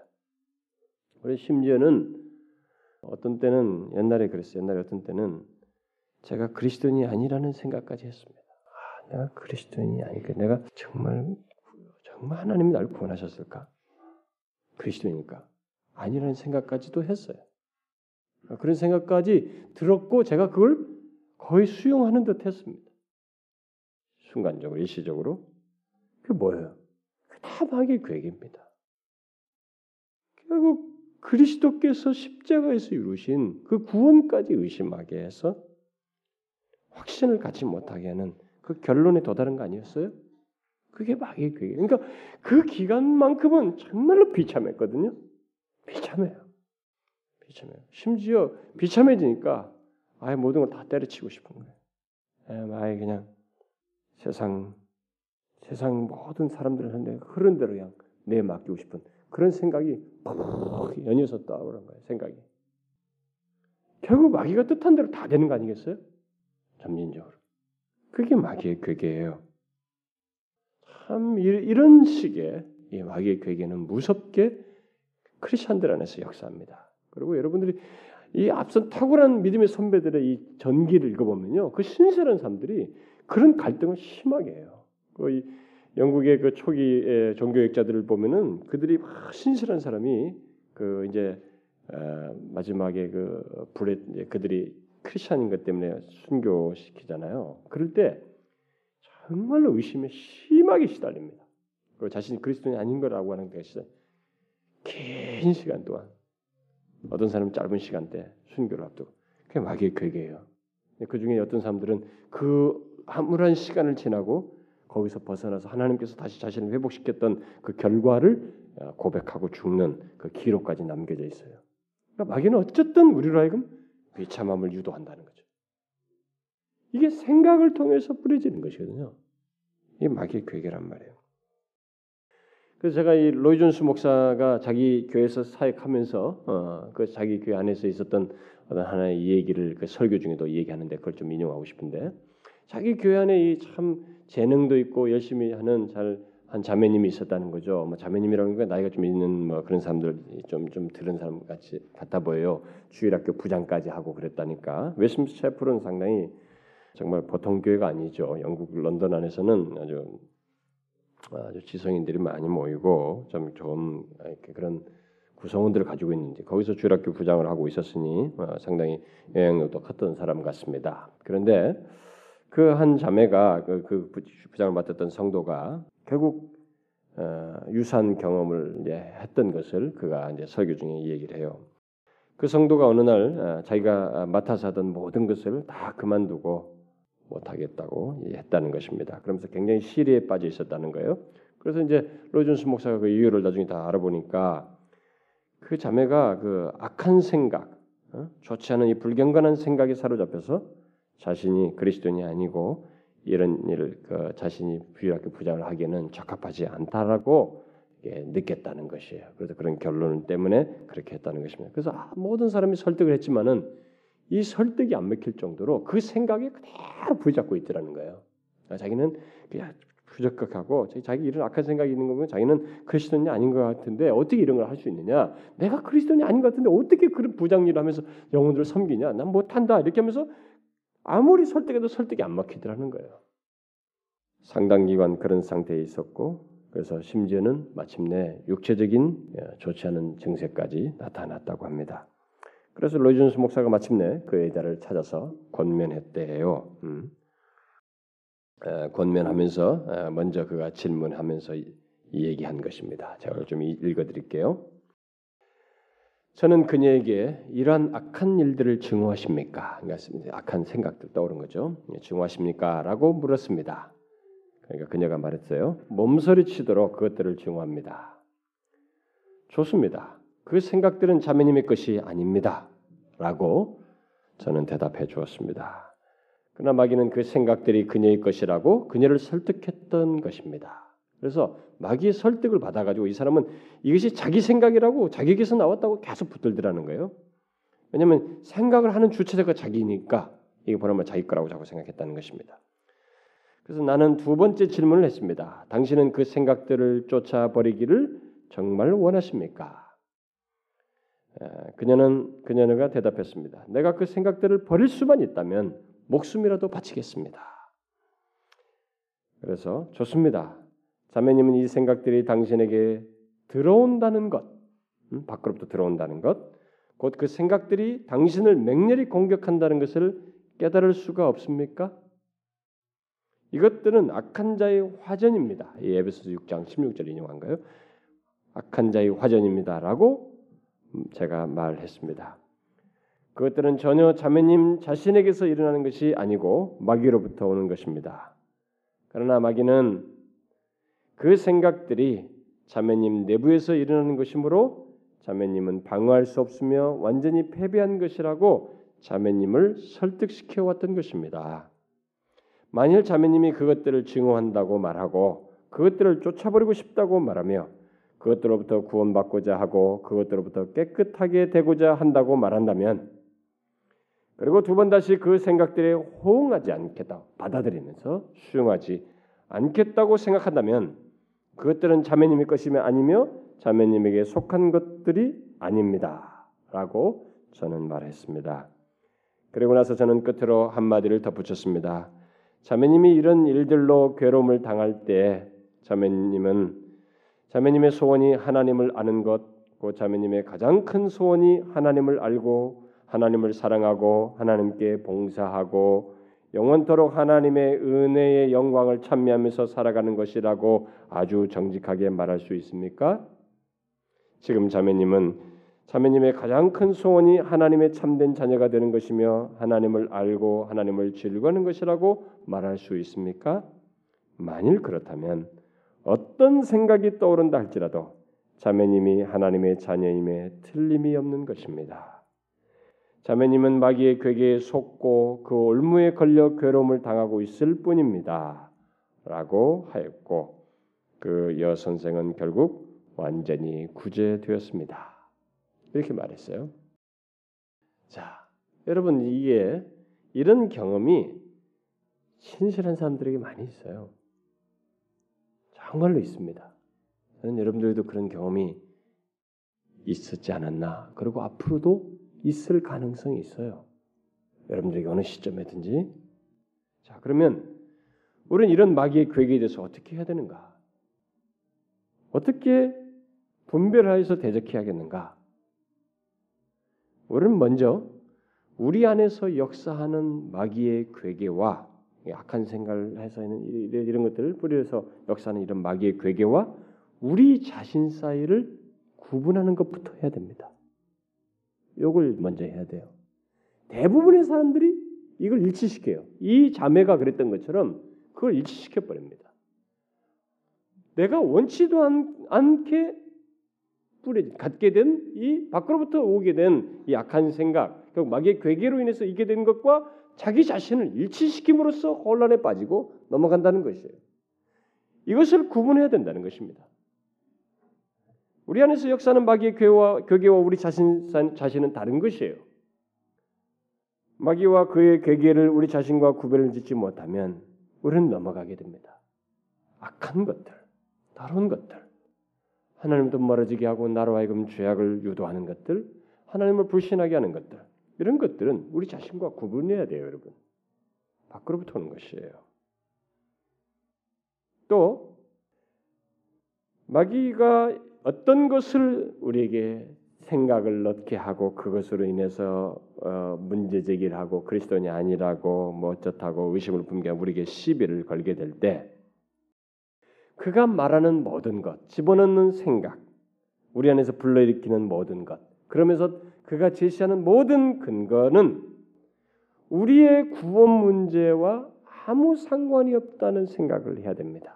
A: 우리 심지어는 어떤 때는 옛날에 그랬어요. 옛날에 어떤 때는 제가 그리스도인이 아니라는 생각까지 했습니다. 아, 내가 그리스도인이 아니까 내가 정말 정말 하나님이 날 구원하셨을까? 그리스도니까 아니라는 생각까지도 했어요. 그런 생각까지 들었고 제가 그걸 거의 수용하는 듯 했습니다. 순간적으로 일시적으로 그게 뭐예요? 다 마귀의 계획입니다. 결국 그리스도께서 십자가에서 이루신 그 구원까지 의심하게 해서 확신을 갖지 못하게 하는 그 결론에 도달한 거 아니었어요? 그게 마귀의 계획. 그러니까 그 기간만큼은 정말로 비참했거든요. 비참해요. 비참해요. 심지어 비참해지니까 아예 모든 걸 다 때려치고 싶은 거예요. 아예 그냥 세상 세상 모든 사람들한테 흐른 대로 그냥 내 맡기고 싶은 그런 생각이 푹 연이었었다 그런 거예요. 생각이. 결국 마귀가 뜻한 대로 다 되는 거 아니겠어요? 점진적으로. 그게 마귀의 괴계예요. 참 이런 식의 이 마귀의 괴계는 무섭게 크리스천들 안에서 역사합니다. 그리고 여러분들이 이 앞선 탁월한 믿음의 선배들의 이 전기를 읽어보면요, 그 신실한 사람들이 그런 갈등을 심하게 해요. 그 영국의 그 초기 종교학자들을 보면은 그들이 막 신실한 사람이 그 이제 어, 마지막에 그 불에 그들이 크리스천인 것 때문에 순교시키잖아요. 그럴 때 정말로 의심에 심하게 시달립니다. 그 자신이 그리스도인이 아닌 거라고 하는 것이 긴 시간 동안 어떤 사람은 짧은 시간대 순교를 앞두고 그게 마귀의 괴계예요. 그 중에 어떤 사람들은 그 아무런 시간을 지나고 거기서 벗어나서 하나님께서 다시 자신을 회복시켰던 그 결과를 어, 고백하고 죽는 그 기록까지 남겨져 있어요. 그러니까 마귀는 어쨌든 우리로 하여금 비참함을 유도한다는 거죠. 이게 생각을 통해서 뿌려지는 것이거든요. 이게 마귀의 괴계란 말이에요. 그래서 제가 이 로이 존스 목사가 자기 교회에서 사역하면서 어, 그 자기 교회 안에서 있었던 어떤 하나의 얘기를 그 설교 중에도 얘기하는데 그걸 좀 인용하고 싶은데 자기 교회 안에 이 참 재능도 있고 열심히 하는 잘 한 자매님이 있었다는 거죠. 뭐 자매님이라는 게 나이가 좀 있는 뭐 그런 사람들 좀좀 들은 사람 같이 같아 보여요. 주일학교 부장까지 하고 그랬다니까. 웨스민스 채플은 상당히 정말 보통 교회가 아니죠. 영국 런던 안에서는 아주 아주 지성인들이 많이 모이고 좀 좋은 그런 구성원들을 가지고 있는지 거기서 주일학교 부장을 하고 있었으니 어, 상당히 영향력도 컸던 사람 같습니다. 그런데 그 한 자매가 그, 그 부장을 맡았던 성도가 결국 어, 유산 경험을 이제 했던 것을 그가 이제 설교 중에 얘기를 해요. 그 성도가 어느 날 어, 자기가 맡아서 하던 모든 것을 다 그만두고 못하겠다고 했다는 것입니다. 그러면서 굉장히 시리에 빠져 있었다는 거예요. 그래서 이제 로준스 목사가 그 이유를 나중에 다 알아보니까 그 자매가 그 악한 생각, 어? 좋지 않은 이 불경건한 생각에 사로잡혀서 자신이 그리스도인이 아니고 이런 일을 그 자신이 부유하게 부장을 하기에는 적합하지 않다라고 느꼈다는 것이에요. 그래서 그런 결론 때문에 그렇게 했다는 것입니다. 그래서 아, 모든 사람이 설득을 했지만은 이 설득이 안 먹힐 정도로 그 생각이 그대로 부잡고 있더라는 거예요. 아, 자기는 부적격하고 자기 이런 악한 생각이 있는 거면 자기는 그리스도인이 아닌 것 같은데 어떻게 이런 걸 할 수 있느냐? 내가 그리스도인이 아닌 것 같은데 어떻게 그런 부장일을 하면서 영혼들을 섬기냐? 난 못한다 이렇게 하면서 아무리 설득해도 설득이 안 먹히더라는 거예요. 상당 기간 그런 상태에 있었고 그래서 심지어는 마침내 육체적인 예, 좋지 않은 증세까지 나타났다고 합니다. 그래서 로이존스 목사가 마침내 그 여자를 찾아서 권면했대요. 음. 에, 권면하면서 에, 먼저 그가 질문하면서 이, 얘기한 것입니다. 제가 좀 읽어드릴게요. 저는 그녀에게 이러한 악한 일들을 증오하십니까? 악한 생각들 떠오른 거죠. 예, 증오하십니까? 라고 물었습니다. 그러니까 그녀가 말했어요. 몸서리치도록 그것들을 증오합니다. 좋습니다. 그 생각들은 자매님의 것이 아닙니다. 라고 저는 대답해 주었습니다. 그러나 마귀는 그 생각들이 그녀의 것이라고 그녀를 설득했던 것입니다. 그래서 마귀의 설득을 받아가지고 이 사람은 이것이 자기 생각이라고 자기에게서 나왔다고 계속 붙들더라는 거예요. 왜냐하면 생각을 하는 주체자가 자기니까 이게 보면 자기 거라고 자꾸 생각했다는 것입니다. 그래서 나는 두 번째 질문을 했습니다. 당신은 그 생각들을 쫓아 버리기를 정말 원하십니까? 그녀는 그녀가 대답했습니다. 내가 그 생각들을 버릴 수만 있다면 목숨이라도 바치겠습니다. 그래서 좋습니다. 자매님은 이 생각들이 당신에게 들어온다는 것, 음, 밖으로부터 들어온다는 것, 곧 그 생각들이 당신을 맹렬히 공격한다는 것을 깨달을 수가 없습니까? 이것들은 악한 자의 화전입니다. 이 에베소서 6장 16절 인용한 거예요. 악한 자의 화전입니다라고 제가 말했습니다. 그것들은 전혀 자매님 자신에게서 일어나는 것이 아니고 마귀로부터 오는 것입니다. 그러나 마귀는 그 생각들이 자매님 내부에서 일어나는 것이므로 자매님은 방어할 수 없으며 완전히 패배한 것이라고 자매님을 설득시켜 왔던 것입니다. 만일 자매님이 그것들을 증오한다고 말하고 그것들을 쫓아버리고 싶다고 말하며 그것들로부터 구원받고자 하고 그것들로부터 깨끗하게 되고자 한다고 말한다면 그리고 두 번 다시 그 생각들에 호응하지 않겠다 받아들이면서 수용하지 않겠다고 생각한다면 그것들은 자매님의 것이며 아니며 자매님에게 속한 것들이 아닙니다라고 저는 말했습니다. 그리고 나서 저는 끝으로 한마디를 덧붙였습니다. 자매님이 이런 일들로 괴로움을 당할 때 자매님은 자매님의 소원이 하나님을 아는 것, 그 자매님의 가장 큰 소원이 하나님을 알고 하나님을 사랑하고 하나님께 봉사하고 영원토록 하나님의 은혜의 영광을 찬미하면서 살아가는 것이라고 아주 정직하게 말할 수 있습니까? 지금 자매님은 자매님의 가장 큰 소원이 하나님의 참된 자녀가 되는 것이며 하나님을 알고 하나님을 즐거워하는 것이라고 말할 수 있습니까? 만일 그렇다면 어떤 생각이 떠오른다 할지라도 자매님이 하나님의 자녀임에 틀림이 없는 것입니다. 자매님은 마귀의 괴계에 속고 그 올무에 걸려 괴로움을 당하고 있을 뿐입니다. 라고 하였고 그 여 선생은 결국 완전히 구제되었습니다. 이렇게 말했어요. 자, 여러분 이게 이런 경험이 신실한 사람들에게 많이 있어요. 정말로 있습니다. 저는 여러분들도 그런 경험이 있었지 않았나. 그리고 앞으로도 있을 가능성이 있어요. 여러분들에게 어느 시점에든지. 자, 그러면 우리는 이런 마귀의 괴계에 대해서 어떻게 해야 되는가? 어떻게 분별하여서 대적해야겠는가? 우리는 먼저 우리 안에서 역사하는 마귀의 괴계와 악한 생각을 해서는 이런 것들을 뿌려서 역사하는 이런 마귀의 괴계와 우리 자신 사이를 구분하는 것부터 해야 됩니다. 이걸 먼저 해야 돼요. 대부분의 사람들이 이걸 일치시켜요. 이 자매가 그랬던 것처럼 그걸 일치시켜 버립니다. 내가 원치도 않, 게 뿌리 갖게 된 이 밖으로부터 오게 된 이 악한 생각, 결국 마귀의 괴계로 인해서 있게 된 것과 자기 자신을 일치시킴으로써 혼란에 빠지고 넘어간다는 것이에요. 이것을 구분해야 된다는 것입니다. 우리 안에서 역사하는 마귀의 괴와, 괴계와 우리 자신, 자신은 다른 것이에요. 마귀와 그의 괴계를 우리 자신과 구별을 짓지 못하면 우리는 넘어가게 됩니다. 악한 것들, 다른 것들, 하나님도 멀어지게 하고 나로 하여금 죄악을 유도하는 것들, 하나님을 불신하게 하는 것들, 이런 것들은 우리 자신과 구분해야 돼요, 여러분. 밖으로부터 오는 것이에요. 또 마귀가 어떤 것을 우리에게 생각을 넣게 하고 그것으로 인해서 어, 문제 제기를 하고 그리스도인이 아니라고 뭐 어쩌다고 의심을 품게 우리에게 시비를 걸게 될 때 그가 말하는 모든 것, 집어넣는 생각, 우리 안에서 불러일으키는 모든 것, 그러면서 그가 제시하는 모든 근거는 우리의 구원 문제와 아무 상관이 없다는 생각을 해야 됩니다.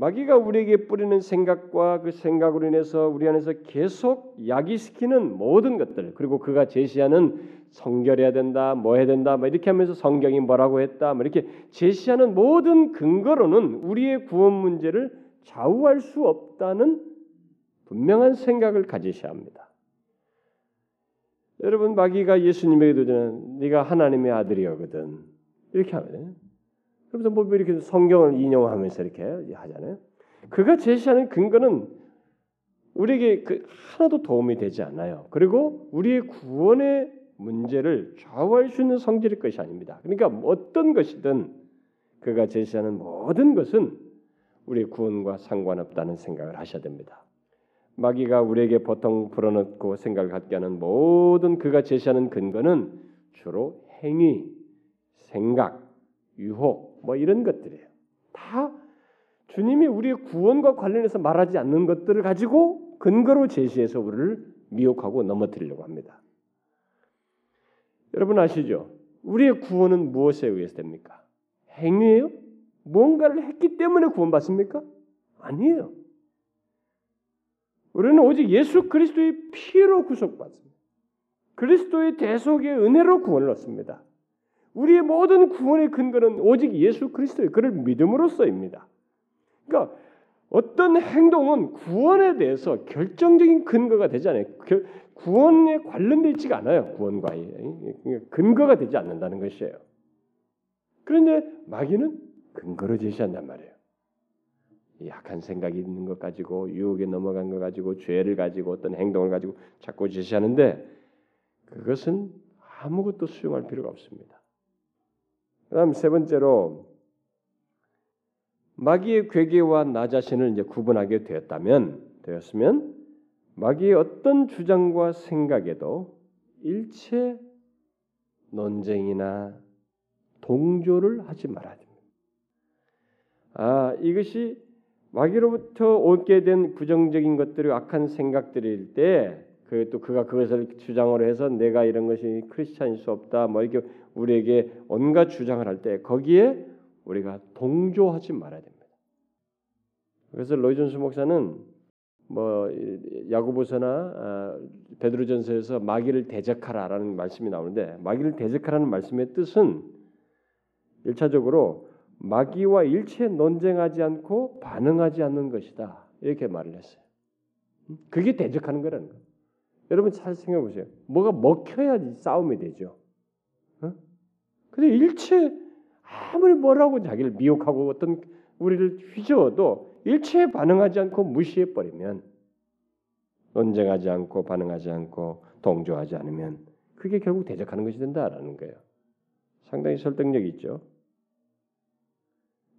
A: 마귀가 우리에게 뿌리는 생각과 그 생각으로 인해서 우리 안에서 계속 야기시키는 모든 것들 그리고 그가 제시하는 성결해야 된다, 뭐 해야 된다, 뭐 이렇게 하면서 성경이 뭐라고 했다, 뭐 이렇게 제시하는 모든 근거로는 우리의 구원 문제를 좌우할 수 없다는 분명한 생각을 가지셔야 합니다. 여러분 마귀가 예수님에게 도전한 네가 하나님의 아들이거든 이렇게 하면 그러면서 뭐 이렇게 성경을 인용하면서 이렇게 하잖아요. 그가 제시하는 근거는 우리에게 그 하나도 도움이 되지 않아요. 그리고 우리의 구원의 문제를 좌우할 수 있는 성질일 것이 아닙니다. 그러니까 어떤 것이든 그가 제시하는 모든 것은 우리의 구원과 상관없다는 생각을 하셔야 됩니다. 마귀가 우리에게 보통 불어넣고 생각을 갖게 하는 모든 그가 제시하는 근거는 주로 행위, 생각, 유혹 뭐 이런 것들이에요. 다 주님이 우리의 구원과 관련해서 말하지 않는 것들을 가지고 근거로 제시해서 우리를 미혹하고 넘어뜨리려고 합니다. 여러분 아시죠? 우리의 구원은 무엇에 의해서 됩니까? 행위예요? 뭔가를 했기 때문에 구원받습니까? 아니에요. 우리는 오직 예수 그리스도의 피로 구속받습니다. 그리스도의 대속의 은혜로 구원을 얻습니다. 우리의 모든 구원의 근거는 오직 예수 그리스도의 그를 믿음으로써입니다. 그러니까 어떤 행동은 구원에 대해서 결정적인 근거가 되지 않아요. 구원에 관련되어 있지가 않아요. 구원과 근거가 되지 않는다는 것이에요. 그런데 마귀는 근거로 제시한단 말이에요. 약한 생각이 있는 것 가지고 유혹에 넘어간 것 가지고 죄를 가지고 어떤 행동을 가지고 자꾸 제시하는데 그것은 아무것도 수용할 필요가 없습니다. 그다음 세 번째로 마귀의 괴계와 나 자신을 이제 구분하게 되었다면 되었으면 마귀의 어떤 주장과 생각에도 일체 논쟁이나 동조를 하지 말아야 됩니다. 아 이것이 마귀로부터 오게 된 부정적인 것들이 악한 생각들일 때 그 또 그가 그것을 주장으로 해서 내가 이런 것이 크리스찬일 수 없다. 뭐 이렇게 우리에게 온갖 주장을 할 때 거기에 우리가 동조하지 말아야 됩니다. 그래서 로이존스 목사는 뭐 야고보서나 아, 베드로전서에서 마귀를 대적하라라는 말씀이 나오는데 마귀를 대적하라는 말씀의 뜻은 일차적으로 마귀와 일체 논쟁하지 않고 반응하지 않는 것이다 이렇게 말을 했어요. 그게 대적하는 거라는 거예요. 여러분 잘 생각해 보세요. 뭐가 먹혀야지 싸움이 되죠. 어? 근데 일체 아무리 뭐라고 자기를 미혹하고 어떤 우리를 휘저어도 일체에 반응하지 않고 무시해 버리면 논쟁하지 않고 반응하지 않고 동조하지 않으면 그게 결국 대적하는 것이 된다라는 거예요. 상당히 설득력이 있죠.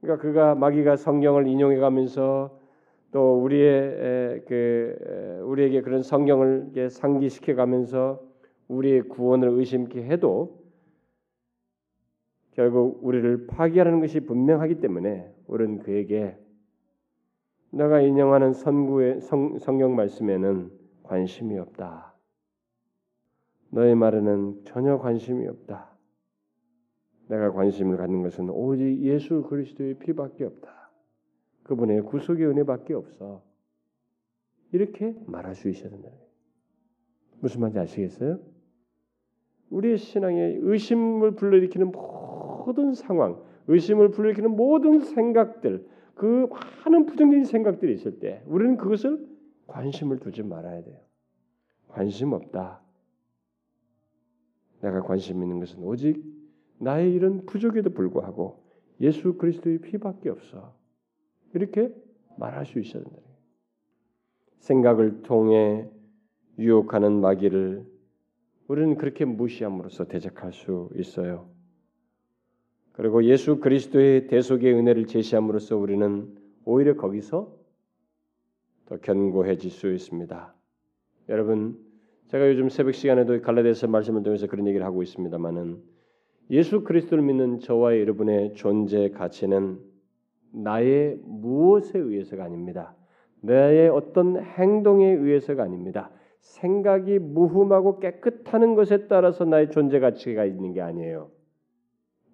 A: 그러니까 그가 마귀가 성경을 인용해 가면서 또 우리의 그 우리에게 그런 성경을 상기시켜 가면서 우리의 구원을 의심케 해도 결국 우리를 파괴하는 것이 분명하기 때문에 우리는 그에게 내가 인용하는 선구의 성, 성경 말씀에는 관심이 없다. 너의 말에는 전혀 관심이 없다. 내가 관심을 갖는 것은 오직 예수 그리스도의 피밖에 없다. 그분의 구속의 은혜밖에 없어. 이렇게 말할 수 있어야 된다. 무슨 말인지 아시겠어요? 우리의 신앙에 의심을 불러일으키는 모든 상황, 의심을 불러일으키는 모든 생각들, 그 많은 부정적인 생각들이 있을 때 우리는 그것을 관심을 두지 말아야 돼요. 관심 없다. 내가 관심 있는 것은 오직 나의 이런 부족에도 불구하고 예수 그리스도의 피밖에 없어. 이렇게 말할 수 있어야 된다. 생각을 통해 유혹하는 마귀를 우리는 그렇게 무시함으로써 대적할 수 있어요. 그리고 예수 그리스도의 대속의 은혜를 제시함으로써 우리는 오히려 거기서 더 견고해질 수 있습니다. 여러분, 제가 요즘 새벽 시간에도 갈라디아서 말씀을 통해서 그런 얘기를 하고 있습니다만은 예수 그리스도를 믿는 저와 여러분의 존재 가치는 나의 무엇에 의해서가 아닙니다. 나의 어떤 행동에 의해서가 아닙니다. 생각이 무흠하고 깨끗하는 것에 따라서 나의 존재 가치가 있는 게 아니에요.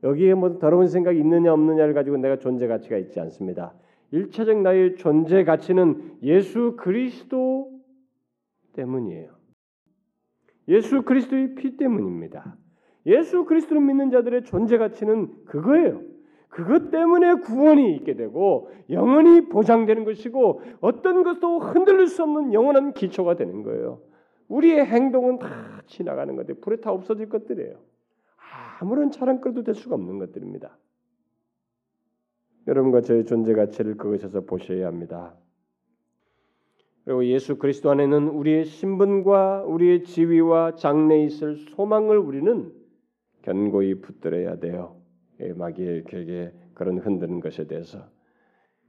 A: 여기에 뭐 더러운 생각이 있느냐 없느냐를 가지고 내가 존재 가치가 있지 않습니다. 일차적 나의 존재 가치는 예수 그리스도 때문이에요. 예수 그리스도의 피 때문입니다. 예수 그리스도를 믿는 자들의 존재 가치는 그거예요. 그것 때문에 구원이 있게 되고 영원히 보장되는 것이고 어떤 것도 흔들릴 수 없는 영원한 기초가 되는 거예요. 우리의 행동은 다 지나가는 것들, 불에 타 없어질 것들이에요. 아무런 자랑거리도 될 수가 없는 것들입니다. 여러분과 저의 존재 가치를 그것에서 보셔야 합니다. 그리고 예수 그리스도 안에는 우리의 신분과 우리의 지위와 장래에 있을 소망을 우리는 견고히 붙들어야 돼요. 마귀에게 그런 흔드는 것에 대해서.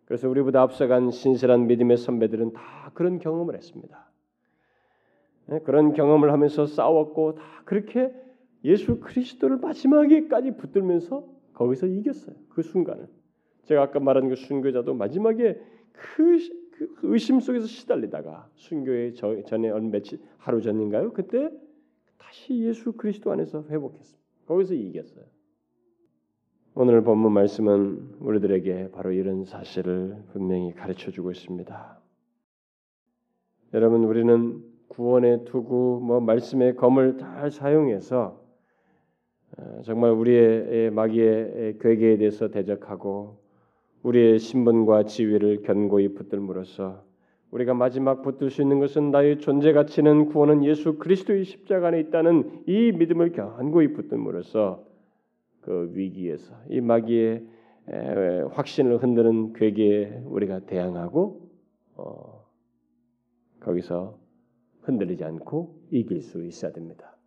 A: 그래서 우리보다 앞서간 신실한 믿음의 선배들은 다 그런 경험을 했습니다. 그런 경험을 하면서 싸웠고 다 그렇게 예수 그리스도를 마지막에까지 붙들면서 거기서 이겼어요. 그 순간을. 제가 아까 말한 그 순교자도 마지막에 그, 그 의심 속에서 시달리다가 순교의 전에 얼 며칠 하루 전인가요? 그때 다시 예수 그리스도 안에서 회복했습니다. 거기서 이겼어요. 오늘 본문 말씀은 우리들에게 바로 이런 사실을 분명히 가르쳐 주고 있습니다. 여러분 우리는 구원의 투구 뭐 말씀의 검을 잘 사용해서 어, 정말 우리의 마귀의 괴계에 대해서 대적하고 우리의 신분과 지위를 견고히 붙들므로써 우리가 마지막 붙들 수 있는 것은 나의 존재 가치는 구원은 예수 그리스도의 십자가 안에 있다는 이 믿음을 견고히 붙들므로써 그 위기에서 이 마귀의 확신을 흔드는 괴계에 우리가 대항하고 어, 거기서 흔들리지 않고 이길 수 있어야 됩니다.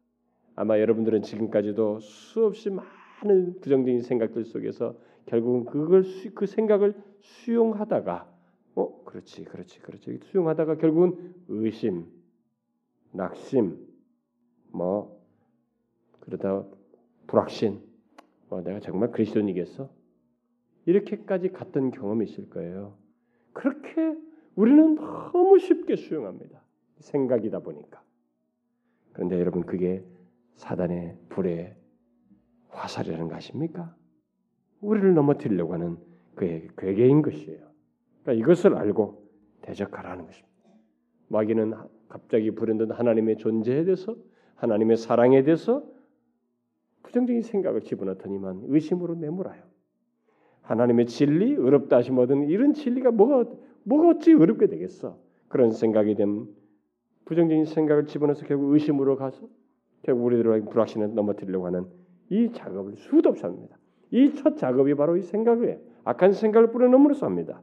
A: 아마 여러분들은 지금까지도 수없이 많은 부정적인 생각들 속에서 결국은 그걸 수, 그 생각을 수용하다가 어 그렇지 그렇지 그렇지 수용하다가 결국은 의심, 낙심, 뭐 그러다 불확신, 뭐 내가 정말 그리스도인이겠어? 이렇게까지 갔던 경험이 있을 거예요. 그렇게 우리는 너무 쉽게 수용합니다. 생각이다 보니까. 그런데 여러분 그게 사단의 불의 화살이라는 거 아십니까? 우리를 넘어뜨리려고 하는 그의 괴계인 것이에요. 그러니까 이것을 알고 대적하라는 것입니다. 마귀는 갑자기 불현듯 하나님의 존재에 대해서 하나님의 사랑에 대해서 부정적인 생각을 집어넣더니만 의심으로 내몰아요. 하나님의 진리, 어렵다 하시 뭐든 이런 진리가 뭐가 뭐가 어찌 어렵게 되겠어? 그런 생각이 된 부정적인 생각을 집어넣어서 결국 의심으로 가서 결국 우리들의 불확신을 넘어뜨리려고 하는 이 작업을 수도 없이 합니다. 이 첫 작업이 바로 이 생각이에요. 악한 생각을 뿌려넣음으로써 합니다.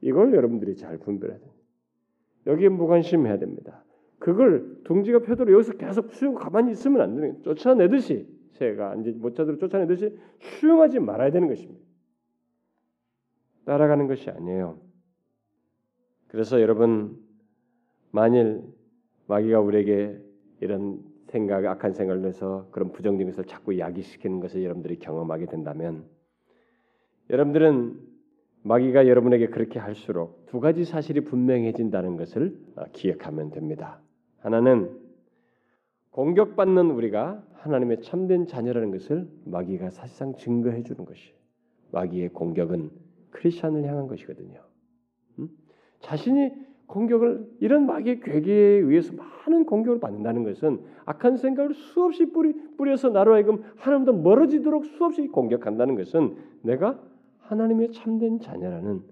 A: 이걸 여러분들이 잘 분별해야 돼요. 여기에 무관심해야 됩니다. 그걸 둥지가 펴도록 여기서 계속 수용 가만히 있으면 안 되는 쫓아내듯이 새가 이제 모차들을 쫓아내듯이 수용하지 말아야 되는 것입니다. 따라가는 것이 아니에요. 그래서 여러분 만일 마귀가 우리에게 이런 생각, 악한 생각을 내서 그런 부정적인 것을 자꾸 야기시키는 것을 여러분들이 경험하게 된다면 여러분들은 마귀가 여러분에게 그렇게 할수록 두 가지 사실이 분명해진다는 것을 어, 기억하면 됩니다. 하나는 공격받는 우리가 하나님의 참된 자녀라는 것을 마귀가 사실상 증거해 주는 것이 마귀의 공격은 크리스천을 향한 것이거든요. 음? 자신이 공격을 이런 마귀의 괴계에 의해서 많은 공격을 받는다는 것은 악한 생각을 수없이 뿌리, 뿌려서 나로 하여금 하나님도 멀어지도록 수없이 공격한다는 것은 내가 하나님의 참된 자녀라는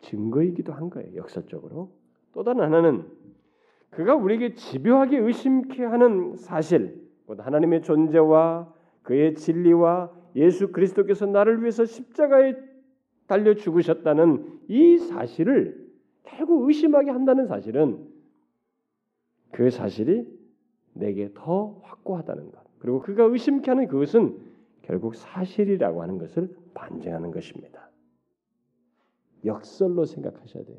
A: 증거이기도 한 거예요. 역설적으로. 또 다른 하나는 그가 우리에게 집요하게 의심케 하는 사실, 하나님의 존재와 그의 진리와 예수 그리스도께서 나를 위해서 십자가에 달려 죽으셨다는 이 사실을 결국 의심하게 한다는 사실은 그 사실이 내게 더 확고하다는 것. 그리고 그가 의심케 하는 그것은 결국 사실이라고 하는 것을 반증하는 것입니다. 역설로 생각하셔야 돼요.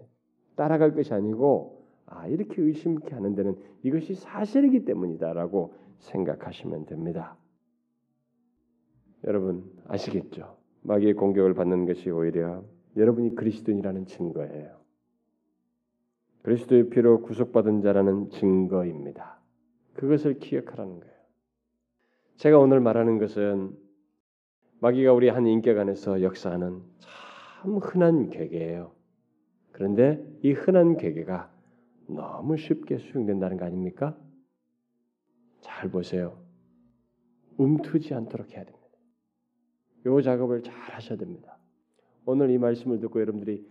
A: 따라갈 것이 아니고 아 이렇게 의심케 하는 데는 이것이 사실이기 때문이다라고 생각하시면 됩니다. 여러분 아시겠죠? 마귀의 공격을 받는 것이 오히려 여러분이 그리스도인이라는 증거예요. 그리스도의 피로 구속받은 자라는 증거입니다. 그것을 기억하라는 거예요. 제가 오늘 말하는 것은 마귀가 우리 한 인격 안에서 역사하는 참 흔한 괴계예요. 그런데 이 흔한 괴계가 너무 쉽게 수용된다는 거 아닙니까? 잘 보세요. 움트지 않도록 해야 됩니다. 요 작업을 잘 하셔야 됩니다. 오늘 이 말씀을 듣고 여러분들이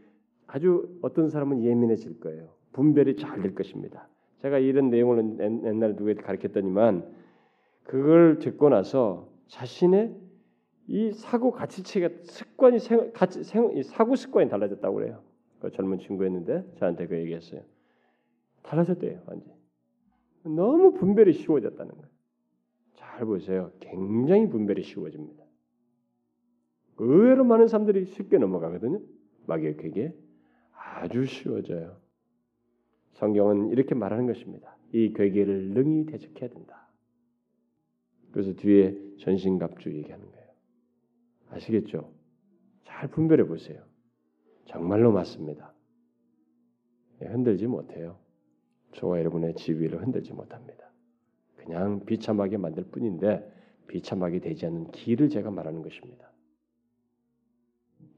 A: 아주 어떤 사람은 예민해질 거예요. 분별이 잘 될 것입니다. 제가 이런 내용을 옛날에 누구에게 가르쳤더니만 그걸 듣고 나서 자신의 이 사고 가치체가 습관이 생, 가치, 생, 사고 습관이 달라졌다고 그래요. 그 젊은 친구였는데 저한테 그 얘기했어요. 달라졌대요, 완전. 너무 분별이 쉬워졌다는 거예요. 잘 보세요. 굉장히 분별이 쉬워집니다. 의외로 많은 사람들이 쉽게 넘어가거든요. 마귀의 괴계 아주 쉬워져요. 성경은 이렇게 말하는 것입니다. 이 괴계를 능히 대적해야 된다. 그래서 뒤에 전신갑주 얘기하는 거예요. 아시겠죠? 잘 분별해 보세요. 정말로 맞습니다. 예, 흔들지 못해요. 저와 여러분의 지위를 흔들지 못합니다. 그냥 비참하게 만들 뿐인데 비참하게 되지 않는 길을 제가 말하는 것입니다.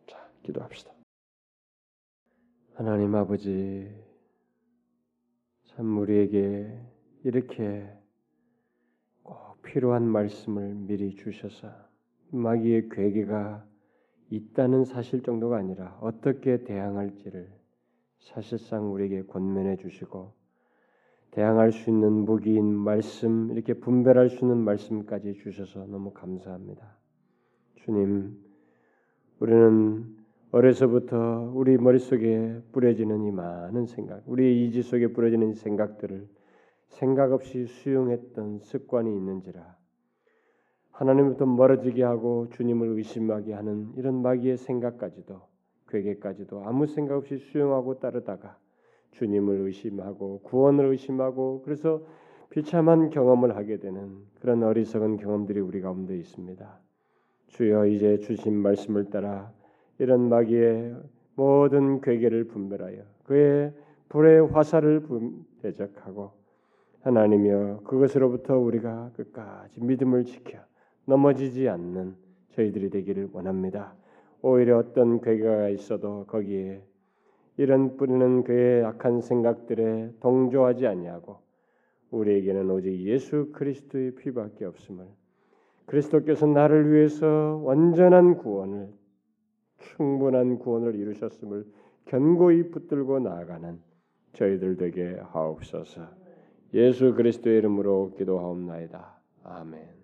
A: 자, 기도합시다. 하나님 아버지, 참 우리에게 이렇게 꼭 필요한 말씀을 미리 주셔서 마귀의 괴계가 있다는 사실 정도가 아니라 어떻게 대항할지를 사실상 우리에게 권면해 주시고 대항할 수 있는 무기인 말씀 이렇게 분별할 수 있는 말씀까지 주셔서 너무 감사합니다. 주님, 우리는 어려서부터 우리 머릿속에 뿌려지는 이 많은 생각, 우리 이지 속에 뿌려지는 생각들을 생각 없이 수용했던 습관이 있는지라 하나님부터 멀어지게 하고 주님을 의심하게 하는 이런 마귀의 생각까지도 괴계까지도 아무 생각 없이 수용하고 따르다가 주님을 의심하고 구원을 의심하고 그래서 비참한 경험을 하게 되는 그런 어리석은 경험들이 우리 가운데 있습니다. 주여 이제 주신 말씀을 따라 이런 마귀의 모든 괴계를 분별하여 그의 불의 화살을 대적하고 하나님이여 그것으로부터 우리가 끝까지 믿음을 지켜 넘어지지 않는 저희들이 되기를 원합니다. 오히려 어떤 괴계가 있어도 거기에 이런 뿌리는 그의 악한 생각들에 동조하지 아니하고 우리에게는 오직 예수 그리스도의 피밖에 없음을 그리스도께서 나를 위해서 완전한 구원을 충분한 구원을 이루셨음을 견고히 붙들고 나아가는 저희들 되게 하옵소서. 예수 그리스도의 이름으로 기도하옵나이다. 아멘.